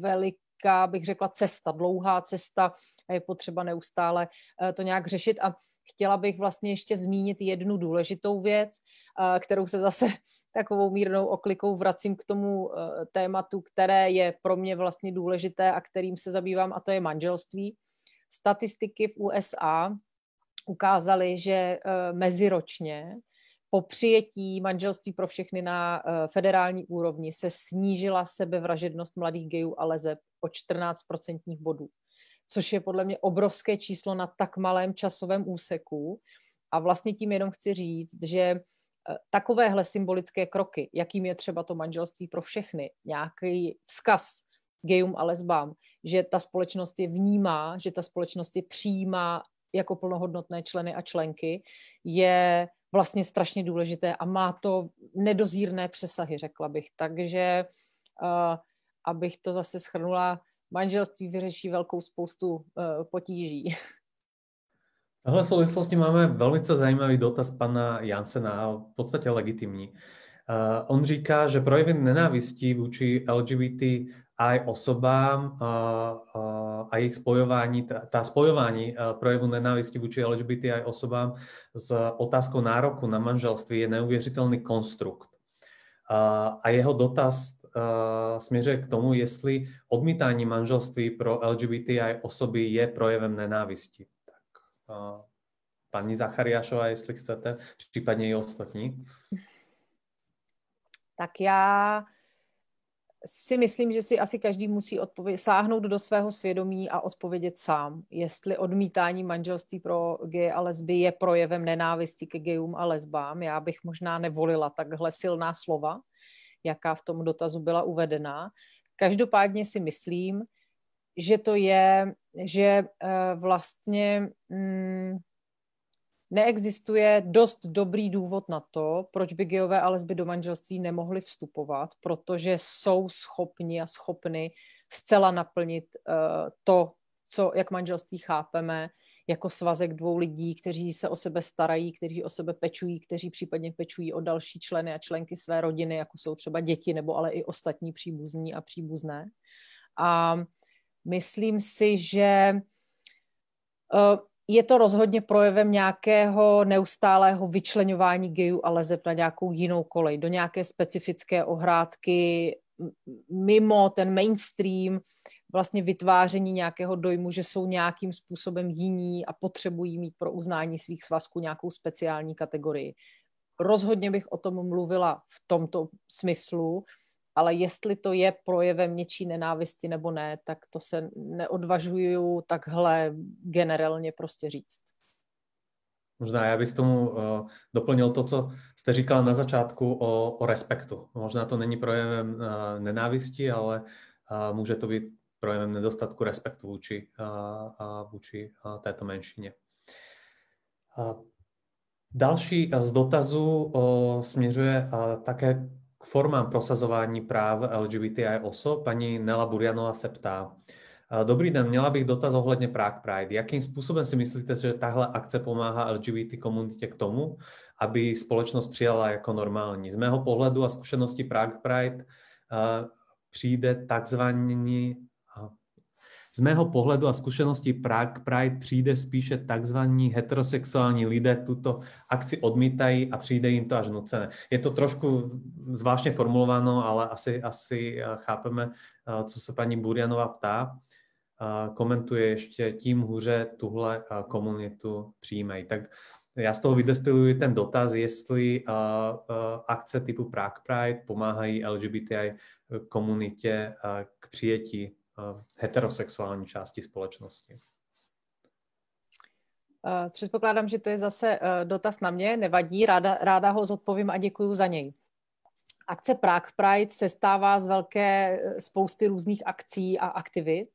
velik, těžká, bych řekla, cesta, dlouhá cesta a je potřeba neustále eh, to nějak řešit. A chtěla bych vlastně ještě zmínit jednu důležitou věc, eh, kterou se zase takovou mírnou oklikou vracím k tomu eh, tématu, které je pro mě vlastně důležité a kterým se zabývám, a to je manželství. Statistiky v USA ukázaly, že meziročně po přijetí manželství pro všechny na federální úrovni se snížila sebevražednost mladých gejů a lezeb o 14 procentních bodů, což je podle mě obrovské číslo na tak malém časovém úseku. A vlastně tím jenom chci říct, že eh, takovéhle symbolické kroky, jakým je třeba to manželství pro všechny, nějaký vzkaz gejům a lesbám, že ta společnost je vnímá, že ta společnost je přijímá jako plnohodnotné členy a členky, je vlastně strašně důležité a má to nedozírné přesahy, řekla bych. Takže uh, abych to zase schrnula, manželství vyřeší velkou spoustu uh, potíží. V téhle souvislosti máme velmi zajímavý dotaz pana Jansena, v podstatě legitimní. Uh, on říká, že projevy nenávistí vůči LGBTI osobám uh, uh, a jejich spojování, ta spojování uh, projevu nenávisti vůči LGBTI osobám s otázkou nároku na manželství je neuvěřitelný konstrukt. Uh, a jeho dotaz směřuje k tomu, jestli odmítání manželství pro LGBTI osoby je projevem nenávisti. Tak, uh, paní Zachariášová, jestli chcete, případně i ostatní. Tak já si myslím, že si asi každý musí odpovědět, sáhnout do svého svědomí a odpovědět sám, jestli odmítání manželství pro geje a lesby je projevem nenávisti ke gejům a lesbám. Já bych možná nevolila takhle silná slova, jaká v tom dotazu byla uvedená. Každopádně si myslím, že to je, že uh, vlastně mm, neexistuje dost dobrý důvod na to, proč by geové a lesby do manželství nemohly vstupovat, protože jsou schopni a schopny zcela naplnit uh, to, co, jak manželství chápeme, jako svazek dvou lidí, kteří se o sebe starají, kteří o sebe pečují, kteří případně pečují o další členy a členky své rodiny, jako jsou třeba děti nebo ale i ostatní příbuzní a příbuzné. A myslím si, že uh, je to rozhodně projevem nějakého neustálého vyčlenování gejů a lezeb na nějakou jinou kolej, do nějaké specifické ohrádky mimo ten mainstream, vlastně vytváření nějakého dojmu, že jsou nějakým způsobem jiní a potřebují mít pro uznání svých svazků nějakou speciální kategorii. Rozhodně bych o tom mluvila v tomto smyslu, ale jestli to je projevem něčí nenávisti nebo ne, tak to se neodvažuju takhle generálně prostě říct. Možná já bych tomu uh, doplnil to, co jste říkala na začátku o, o respektu. Možná to není projevem uh, nenávisti, ale uh, může to být projevem nedostatku respektu vůči, uh, uh, vůči uh, této menšině. Uh, další z dotazů uh, směřuje uh, také k formám prosazování práv LGBTI osob. Paní Nela Burjanová se ptá, Dobrý den, měla bych dotaz ohledně Prague Pride. Jakým způsobem si myslíte, že tahle akce pomáhá LGBT komunitě k tomu, aby společnost přijala jako normální? Z mého pohledu a zkušenosti Prague Pride přijde takzvaný z mého pohledu a zkušenosti Prague Pride přijde spíše takzvaní heterosexuální lidé tuto akci odmítají a přijde jim to až nucené. Je to trošku zvláštně formulováno, ale asi, asi eh, chápeme, eh, co se paní Burjanova ptá. Eh, komentuje ještě tím hůře tuhle komunitu přijímají. Tak já z toho vydestiluji ten dotaz, jestli akce typu Prague Pride pomáhají LGBTI komunitě k přijetí heterosexuální části společnosti. Předpokládám, že to je zase e, dotaz na mě, nevadí, ráda, ráda ho zodpovím a děkuji za něj. Akce Prague Pride se stává z velké spousty různých akcí a aktivit,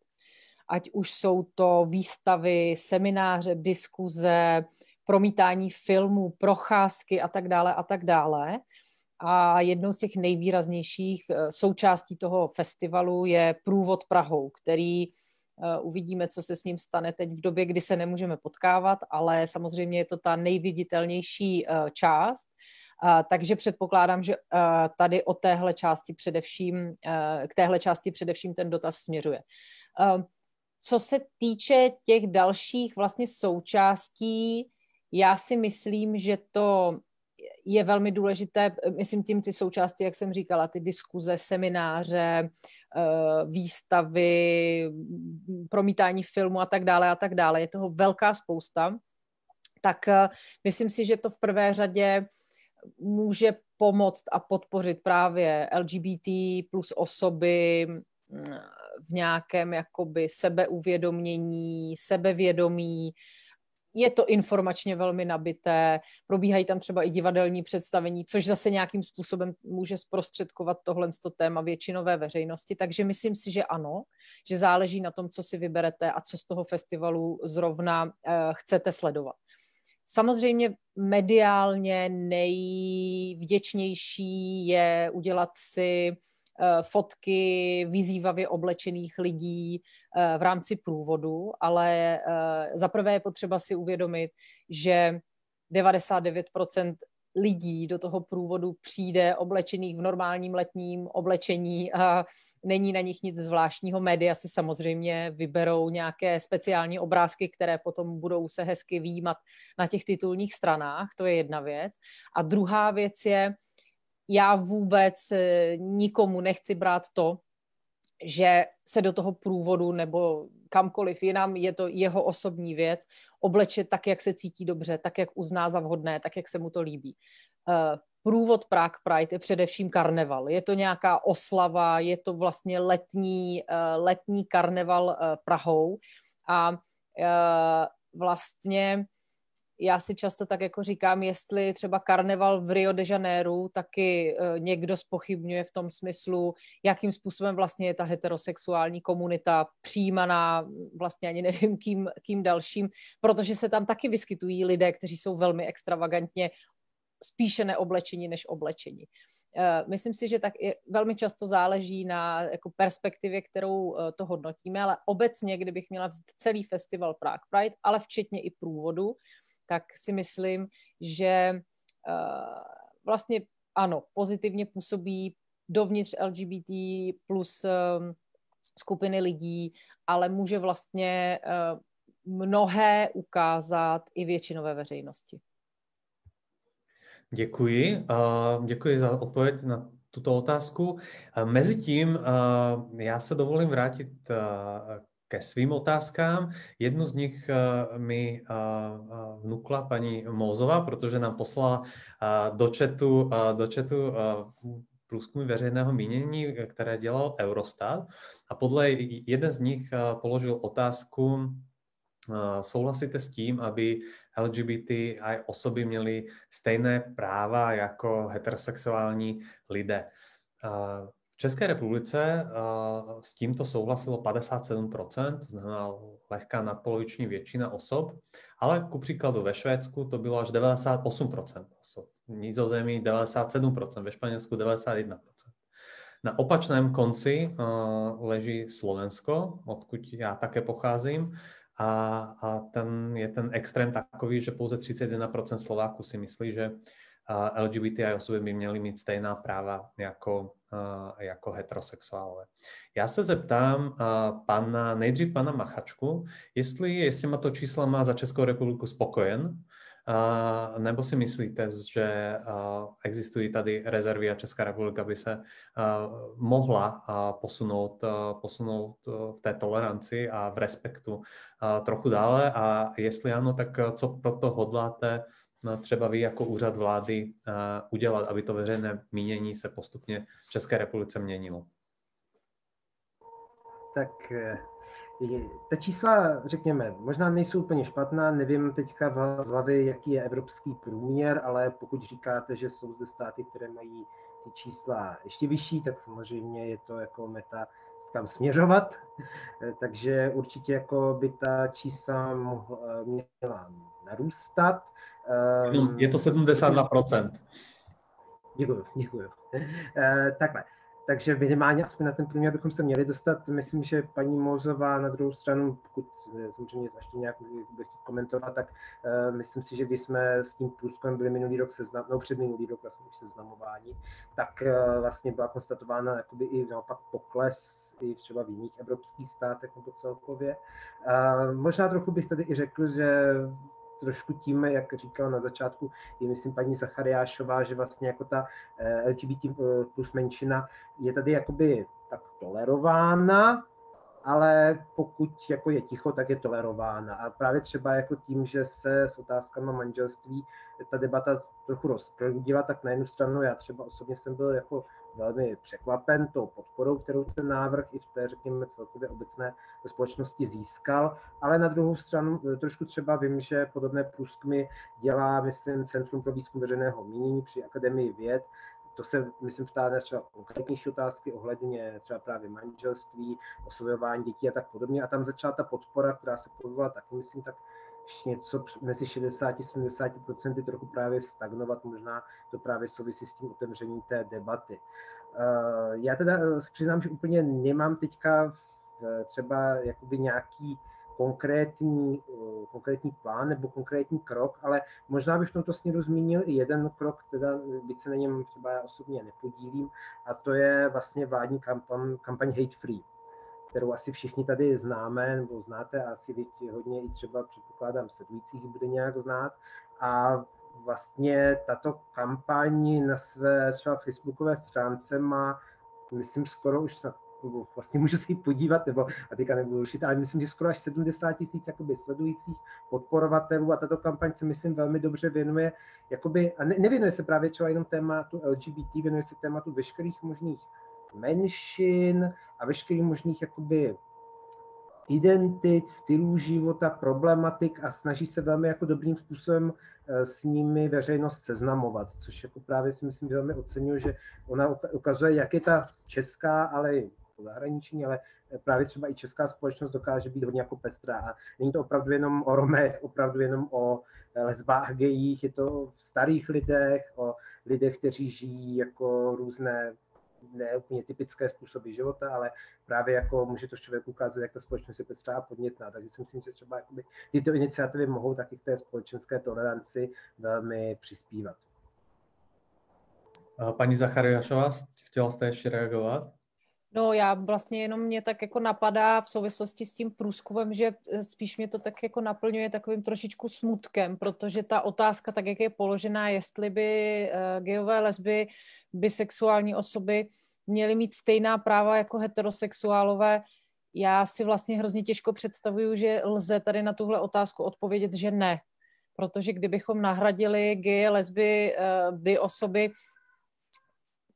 ať už jsou to výstavy, semináře, diskuze, promítání filmů, procházky a tak dále a tak dále. A jednou z těch nejvýraznějších eh, součástí toho festivalu je průvod Prahou, který eh, uvidíme, co se s ním stane teď v době, kdy se nemůžeme potkávat, ale samozřejmě je to ta nejviditelnější eh, část. Takže předpokládám, že tady o téhle části především, k téhle části především ten dotaz směřuje. Co se týče těch dalších vlastně součástí, já si myslím, že to je velmi důležité, myslím tím ty součásti, jak jsem říkala, ty diskuze, semináře, eh, výstavy, promítání filmu a tak dále a tak dále. Je toho velká spousta. Tak eh, myslím si, že to v prvé řadě může pomoct a podpořit právě LGBT plus osoby mm, v nějakém jakoby sebeuvědomění, sebevědomí, je to informačně velmi nabité, probíhají tam třeba i divadelní představení, což zase nějakým způsobem může zprostředkovat tohle téma většinové veřejnosti, takže myslím si, že ano, že záleží na tom, co si vyberete a co z toho festivalu zrovna uh, chcete sledovat. Samozřejmě mediálně nejvděčnější je udělat si fotky vyzývavě oblečených lidí eh, v rámci průvodu, ale eh, zaprvé je potřeba si uvědomit, že 99% lidí do toho průvodu přijde oblečených v normálním letním oblečení a není na nich nic zvláštního. Média si samozřejmě vyberou nějaké speciální obrázky, které potom budou se hezky výjímat na těch titulních stranách, to je jedna věc. A druhá věc je, já vůbec eh, nikomu nechci brát to, že se do toho průvodu nebo kamkoliv jinam, je to jeho osobní věc, obleče tak, jak se cítí dobře, tak, jak uzná za vhodné, tak, jak se mu to líbí. Eh, průvod Prague Pride je především karneval. Je to nějaká oslava, je to vlastně letní, eh, letní karneval Prahou a vlastně já si často tak jako říkám, jestli třeba karneval v Rio de Janeiro taky uh, někdo spochybňuje v tom smyslu, jakým způsobem vlastně je ta heterosexuální komunita přijímaná, vlastně ani nevím kým, kým dalším, protože se tam taky vyskytují lidé, kteří jsou velmi extravagantně spíše neoblečení než oblečení. Uh, myslím si, že tak je, velmi často záleží na jako perspektivě, kterou uh, to hodnotíme, ale obecně, kdybych měla vzít celý festival Prague Pride, ale včetně i průvodu, tak si myslím, že uh, vlastně ano, pozitivně působí dovnitř LGBT plus um, skupiny lidí, ale může vlastně uh, mnohé ukázat i většinové veřejnosti. Děkuji. Děkuji za odpověď na tuto otázku. Mezitím já se dovolím vrátit ke svým otázkám. Jednu z nich uh, mi uh, vnukla paní Mózová, protože nám poslala do uh, do uh, průzkumy veřejného mínění, které dělal Eurostat. A podle jeden z nich položil otázku, uh, souhlasíte s tím, aby LGBTI osoby měly stejné práva jako heterosexuální lidé? V České republice s tímto souhlasilo 57%, to znamená lehká nadpoloviční většina osob, ale ku příkladu ve Švédsku to bylo až 98% osob, v Nizozemí 97%, ve Španělsku 91%. Na opačném konci leží Slovensko, odkud já také pocházím, a, a ten je ten extrém takový, že pouze 31% Slováků si myslí, že LGBTI osoby by měly mít stejná práva jako, jako heterosexuálové. Já se zeptám pana, nejdřív pana Machačku, jestli, jestli má to čísla má za Českou republiku spokojen, nebo si myslíte, že existují tady rezervy a Česká republika by se mohla posunout, posunout v té toleranci a v respektu trochu dále a jestli ano, tak co proto hodláte Třeba vy jako úřad vlády udělat, aby to veřejné mínění se postupně v České republice měnilo? Tak eh, ta čísla, řekněme, možná nejsou úplně špatná, nevím teďka v hlavě, jaký je evropský průměr, ale pokud říkáte, že jsou zde státy, které mají ty čísla ještě vyšší, tak samozřejmě je to jako meta kam směřovat, eh, takže určitě jako by ta čísla měla narůstat. Um, je to 72%. Děkuji, děkuji. Takhle. Takže minimálně aspoň na ten průměr bychom se měli dostat. Myslím, že paní Mozová na druhou stranu, pokud eh, samozřejmě ještě nějak bude chtít komentovat, tak uh, myslím si, že když jsme s tím průzkumem byli minulý rok seznam, no před minulý rok vlastně už seznamování, tak uh, vlastně byla konstatována jakoby i naopak pokles i třeba v jiných evropských státech nebo celkově. Uh, možná trochu bych tady i řekl, že trošku tím, jak říkala na začátku, je myslím paní Zachariášová, že vlastně jako ta eh, LGBT eh, plus menšina je tady jakoby tak tolerována, ale pokud jako je ticho, tak je tolerována. A právě třeba jako tím, že se s otázkama manželství ta debata trochu rozproudila, tak na jednu stranu já třeba osobně jsem byl jako velmi překvapen tou podporou, kterou ten návrh i v té, řekněme, celkově obecné společnosti získal, ale na druhou stranu eh, trošku třeba vím, že podobné průzkumy dělá, myslím, Centrum pro výzkum veřejného mínění při Akademii věd, to se, myslím, ptá třeba konkrétnější otázky ohledně třeba právě manželství, osvojování dětí a tak podobně. A tam začala ta podpora, která se pohybovala taky, myslím, tak něco mezi 60-70% trochu právě stagnovat, možná to právě souvisí s tím otevřením té debaty. Eh, já teda přiznám, že úplně nemám teďka třeba jakoby nějaký konkrétní, eh, konkrétní plán nebo konkrétní krok, ale možná bych v tomto směru zmínil i jeden krok, teda byť se na něm třeba já osobně nepodílím, a to je vlastně vládní kampaň, kampaň Hate Free, kterou asi všichni tady známe, nebo znáte, a asi hodně i třeba předpokládám sledujících bude nějak znát. A vlastně tato kampaň na své třeba facebookové stránce má, myslím, skoro už snad vlastně můžu se jít podívat, nebo a teďka nebudu rušit, ale myslím, že skoro až 70 tisíc jakoby sledujících podporovatelů a tato kampaň se myslím velmi dobře věnuje, jakoby, a ne, nevěnuje se právě třeba jenom tématu LGBT, věnuje se tématu veškerých možných menšin a veškerých možných jakoby identit, stylů života, problematik a snaží se velmi jako dobrým způsobem eh, s nimi veřejnost seznamovat, což jako právě si myslím velmi oceňuji, že ona ukazuje, jak je ta česká, ale i zahraniční, ale právě třeba i česká společnost dokáže být hodně jako pestrá. A není to opravdu jenom o Romech, opravdu jenom o lesbách, gejích, je to o starých lidech, o lidech, kteří žijí jako různé ne úplně typické způsoby života, ale právě jako může to člověk ukázat, jak ta společnost je pestrá a podnětná. Takže si myslím, že třeba jakoby, tyto iniciativy mohou taky k té společenské toleranci velmi přispívat. Paní Zachariašová, chtěla jste ještě reagovat? No já vlastně jenom mě tak jako napadá v souvislosti s tím průzkumem, že eh, spíš mě to tak jako naplňuje takovým trošičku smutkem, protože ta otázka, tak jak je položená, jestli by uh, geové, lesby, bisexuální osoby měly mít stejná práva jako heterosexuálové, já si vlastně hrozně těžko představuju, že lze tady na tuhle otázku odpovědět, že ne. Protože kdybychom nahradili geje, lesby, uh, by osoby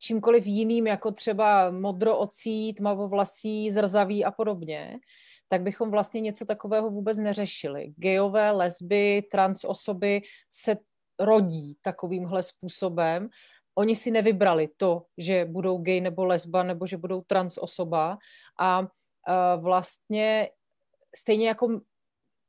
čímkoliv jiným, jako třeba modroocí, tmavovlasí, zrzaví a podobně, tak bychom vlastně něco takového vůbec neřešili. Gejové, lesby, trans osoby se rodí takovýmhle způsobem. Oni si nevybrali to, že budou gay nebo lesba, nebo že budou trans osoba a vlastně stejně jako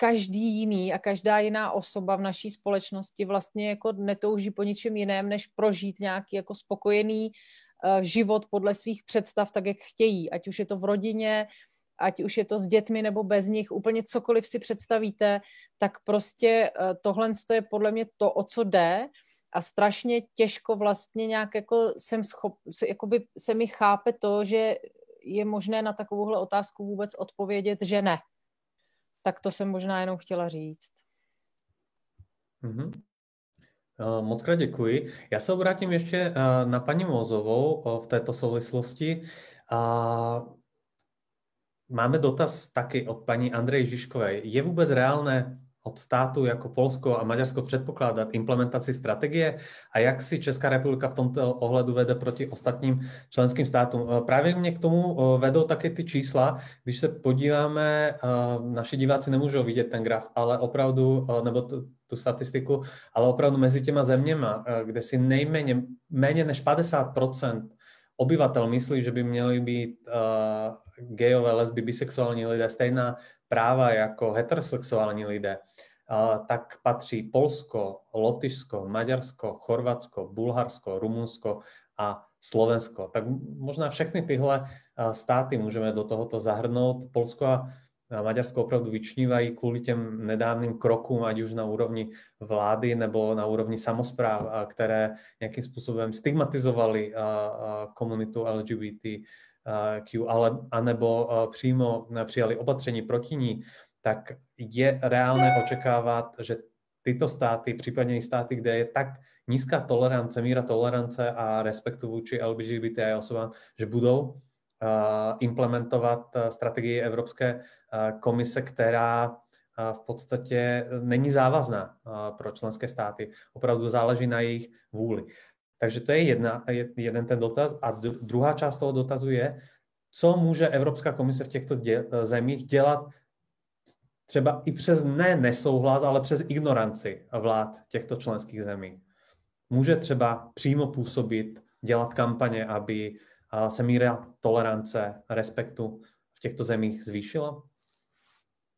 každý jiný a každá jiná osoba v naší společnosti vlastně jako netouží po ničem jiném, než prožít nějaký jako spokojený uh, život podle svých představ, tak jak chtějí. Ať už je to v rodině, ať už je to s dětmi nebo bez nich, úplně cokoliv si představíte, tak prostě uh, tohle je podle mě to, o co jde a strašně těžko vlastně nějak jako jsem schop, jakoby se mi chápe to, že je možné na takovouhle otázku vůbec odpovědět, že ne tak to jsem možná jenom chtěla říct. Mm-hmm. Moc krát děkuji. Já se obrátím ještě eh, na paní Mozovou v této souvislosti. Máme dotaz taky od paní Andreje Žižkové. Je vůbec reálné od státu jako Polsko a Maďarsko předpokládat implementaci strategie a jak si Česká republika v tomto ohledu vede proti ostatním členským státům. Eh, právě mě k tomu eh, vedou také ty čísla, když se podíváme, eh, naši diváci nemůžou vidět ten graf, ale opravdu, nebo tu, tu statistiku, ale opravdu mezi těma zeměma, kde si nejméně, méně než 50% obyvatel myslí, že by měli být gejové, lesby, bisexuální lidé stejná práva jako heterosexuální lidé, tak patří Polsko, Lotyšsko, Maďarsko, Chorvatsko, Bulharsko, Rumunsko a Slovensko. Tak možná všechny tyhle státy můžeme do tohoto zahrnout. Polsko a Maďarsko opravdu vyčnívají kvůli těm nedávným krokům, ať už na úrovni vlády nebo na úrovni samozpráv, které nějakým způsobem stigmatizovali komunitu LGBT Q, ale, anebo přímo přijali opatření proti ní, tak je reálné očekávat, že tyto státy, případně i státy, kde je tak nízká tolerance, míra tolerance a respektu vůči LGBTI osobám, že budou implementovat strategii Evropské komise, která v podstatě není závazná pro členské státy. Opravdu záleží na jejich vůli. Takže to je jedna, jeden ten dotaz. A druhá část toho dotazu je, co může Evropská komise v těchto dě, zemích dělat třeba i přes ne nesouhlas, ale přes ignoranci vlád těchto členských zemí. Může třeba přímo působit, dělat kampaně, aby se míra tolerance, respektu v těchto zemích zvýšila?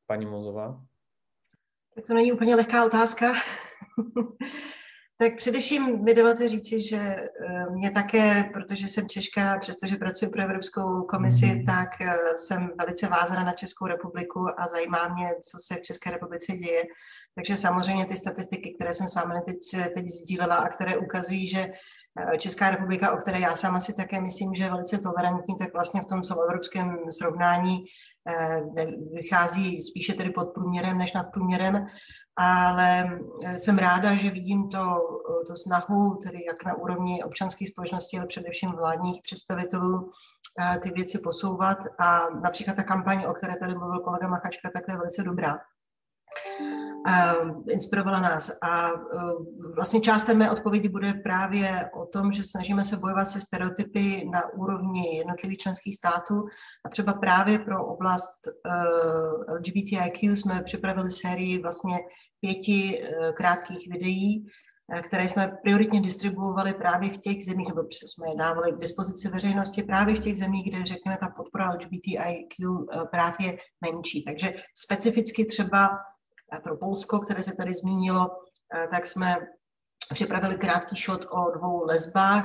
Paní Mozová? Tak to není úplně lehká otázka. tak především mi dovolte říci, že eh, mě také, protože jsem Češka, přestože pracuji pro Evropskou komisi, mm. tak eh, jsem velice vázána na Českou republiku a zajímá mě, co se v České republice děje. Takže samozřejmě ty statistiky, které jsem s vámi teď, teď sdílela a které ukazují, že Česká republika, o které já sama si také myslím, že je velice tolerantní, tak vlastně v tom celoevropském srovnání eh, vychází spíše tedy pod průměrem než nad průměrem, ale eh, jsem ráda, že vidím to, to snahu, tedy jak na úrovni občanské společnosti, ale především vládních představitelů, ty věci posouvat. A například ta kampaň, o které tady mluvil kolega Machačka, tak je velice dobrá inspirovala nás. A e, vlastně část té mé odpovědi bude právě o tom, že snažíme se bojovat se stereotypy na úrovni jednotlivých členských států a třeba právě pro oblast e, LGBTIQ jsme připravili sérii vlastně pěti e, krátkých videí, které jsme prioritně distribuovali právě v těch zemích, nebo jsme je dávali k dispozici veřejnosti právě v těch zemích, kde řekněme ta podpora LGBTIQ práv je menší. Takže specificky třeba pro Polsko, které se tady zmínilo, eh, tak jsme připravili krátký shot o dvou lesbách,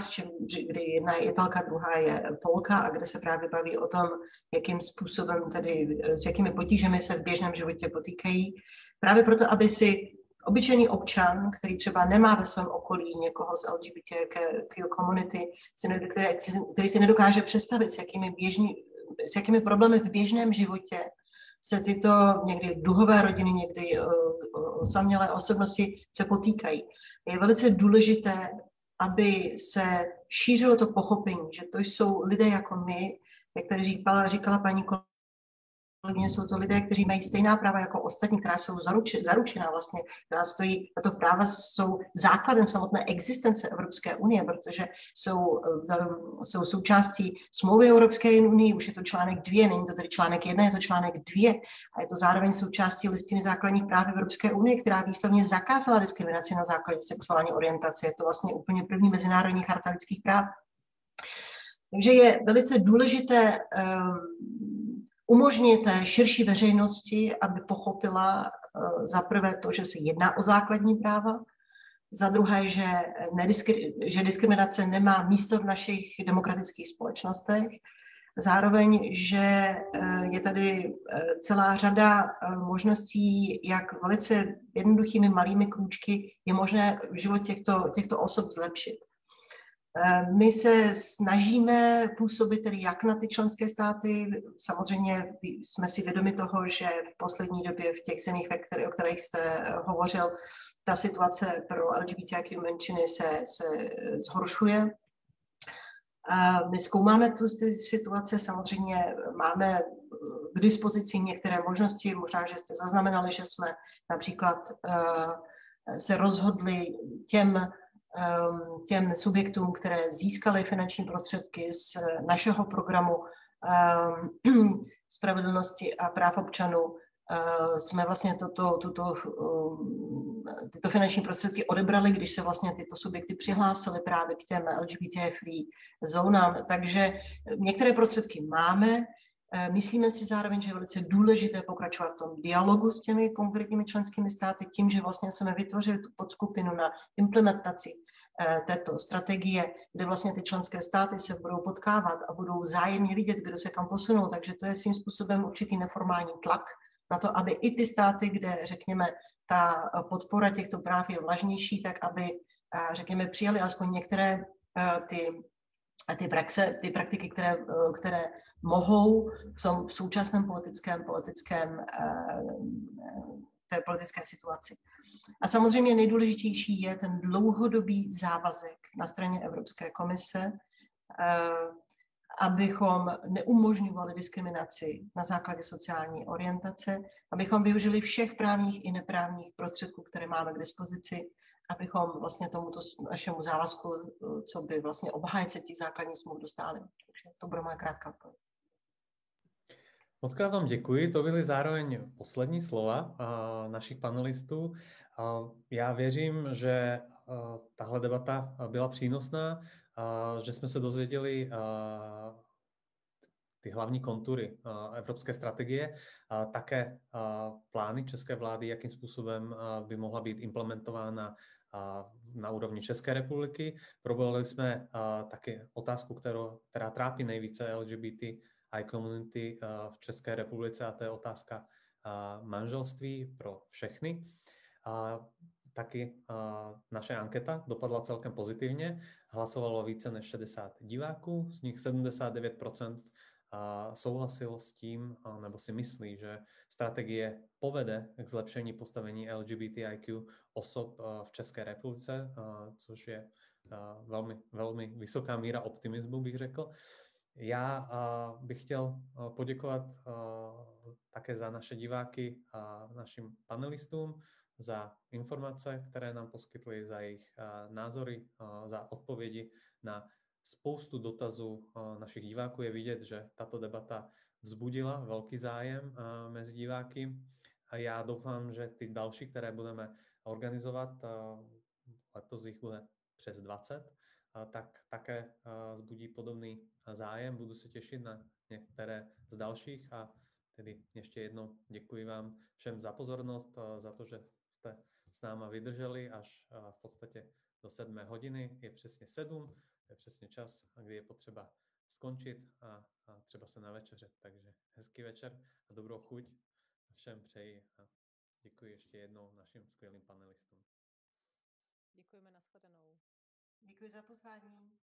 kdy jedna je Italka, druhá je Polka a kde se právě baví o tom, jakým způsobem tedy, eh, s jakými potížemi se v běžném životě potýkají. Právě proto, aby si obyčejný občan, který třeba nemá ve svém okolí někoho z LGBTQ komunity, který, si nedokáže představit, s jakými, běžný, s jakými problémy v běžném životě se tyto někdy duhové rodiny, někdy uh, osamělé osobnosti se potýkají. Je velice důležité, aby se šířilo to pochopení, že to jsou lidé jako my, jak tady říkala, říkala paní kolegyně, jsou to lidé, kteří mají stejná práva jako ostatní, která jsou zaruči, zaručená vlastně, která stojí, tato práva jsou základem samotné existence Evropské unie, protože jsou, eh, jsou součástí smlouvy Evropské unie, už je to článek dvě, není to tedy článek jedna, je to článek dvě a je to zároveň součástí listiny základních práv Evropské unie, která výslovně zakázala diskriminaci na základě sexuální orientace. Je to vlastně úplně první mezinárodní charta lidských práv. Takže je velice důležité um, umožníte širší veřejnosti, aby pochopila uh, za prvé to, že se jedná o základní práva, za druhé, že, nediskri- že diskriminace nemá místo v našich demokratických společnostech, zároveň, že uh, je tady uh, celá řada možností, jak velice jednoduchými malými krůčky je možné život těchto, těchto osob zlepšit. Eh, my se snažíme působit tedy jak na ty členské státy. Samozřejmě jsme si vědomi toho, že v poslední době v těch zemích, o kterých jste hovořil, ta situace pro LGBTIQ menšiny se, se zhoršuje. Eh, my zkoumáme tu situaci, samozřejmě máme k dispozici některé možnosti, možná, že jste zaznamenali, že jsme například eh, se rozhodli těm těm subjektům, které získaly finanční prostředky z našeho programu um, spravedlnosti a práv občanů, uh, jsme vlastně toto, tuto, um, tyto finanční prostředky odebrali, když se vlastně tyto subjekty přihlásily právě k těm LGBT free zónám. Takže některé prostředky máme, Eh, myslíme si zároveň, že je velice důležité pokračovat v tom dialogu s těmi konkrétními členskými státy tím, že vlastně jsme vytvořili tu podskupinu na implementaci eh, této strategie, kde vlastně ty členské státy se budou potkávat a budou zájemně vidět, kdo se kam posunou. Takže to je svým způsobem určitý neformální tlak na to, aby i ty státy, kde, řekněme, ta podpora těchto práv je vlažnější, tak aby, eh, řekněme, přijali aspoň některé ty ty, praxe, ty praktiky, které, eh, které mohou v, tom, v současném politickém, politickém eh, té politické situaci. A samozřejmě nejdůležitější je ten dlouhodobý závazek na straně Evropské komise, eh, abychom neumožňovali diskriminaci na základě sociální orientace, abychom využili všech právních i neprávních prostředků, které máme k dispozici, abychom vlastně tomuto našemu závazku, co by vlastně obhájce těch základních smluv dostali. Takže to bude moje krátká odpověď. Moc krát vám děkuji, to byly zároveň poslední slova našich panelistů. Já věřím, že tahle debata byla přínosná, že jsme se dozvěděli ty hlavní kontury evropské strategie, také plány české vlády, jakým způsobem by mohla být implementována na úrovni České republiky. Probrali jsme taky otázku, kterou, která trápí nejvíce LGBT i community v České republice a to je otázka manželství pro všechny. Taky naše anketa dopadla celkem pozitivně. Hlasovalo více než 60 diváků, z nich 79% souhlasilo s tím, nebo si myslí, že strategie povede k zlepšení postavení LGBTIQ osob v České republice, což je velmi, velmi vysoká míra optimismu, bych řekl. Já bych chtěl poděkovat také za naše diváky a našim panelistům, za informace, které nám poskytli, za jejich názory, za odpovědi na spoustu dotazů našich diváků. Je vidět, že tato debata vzbudila velký zájem mezi diváky a já doufám, že ty další, které budeme organizovat, letos jich bude přes 20, tak také zbudí podobný zájem. Budu se těšit na některé z dalších a tedy ještě jednou děkuji vám všem za pozornost, za to, že jste s náma vydrželi až v podstatě do sedmé hodiny. Je přesně sedm, je přesně čas, kdy je potřeba skončit a, a třeba se navečeřet. Takže hezký večer a dobrou chuť všem přeji a děkuji ještě jednou našim skvělým panelistům. Děkujeme, nashledanou. Děkuji za pozvání.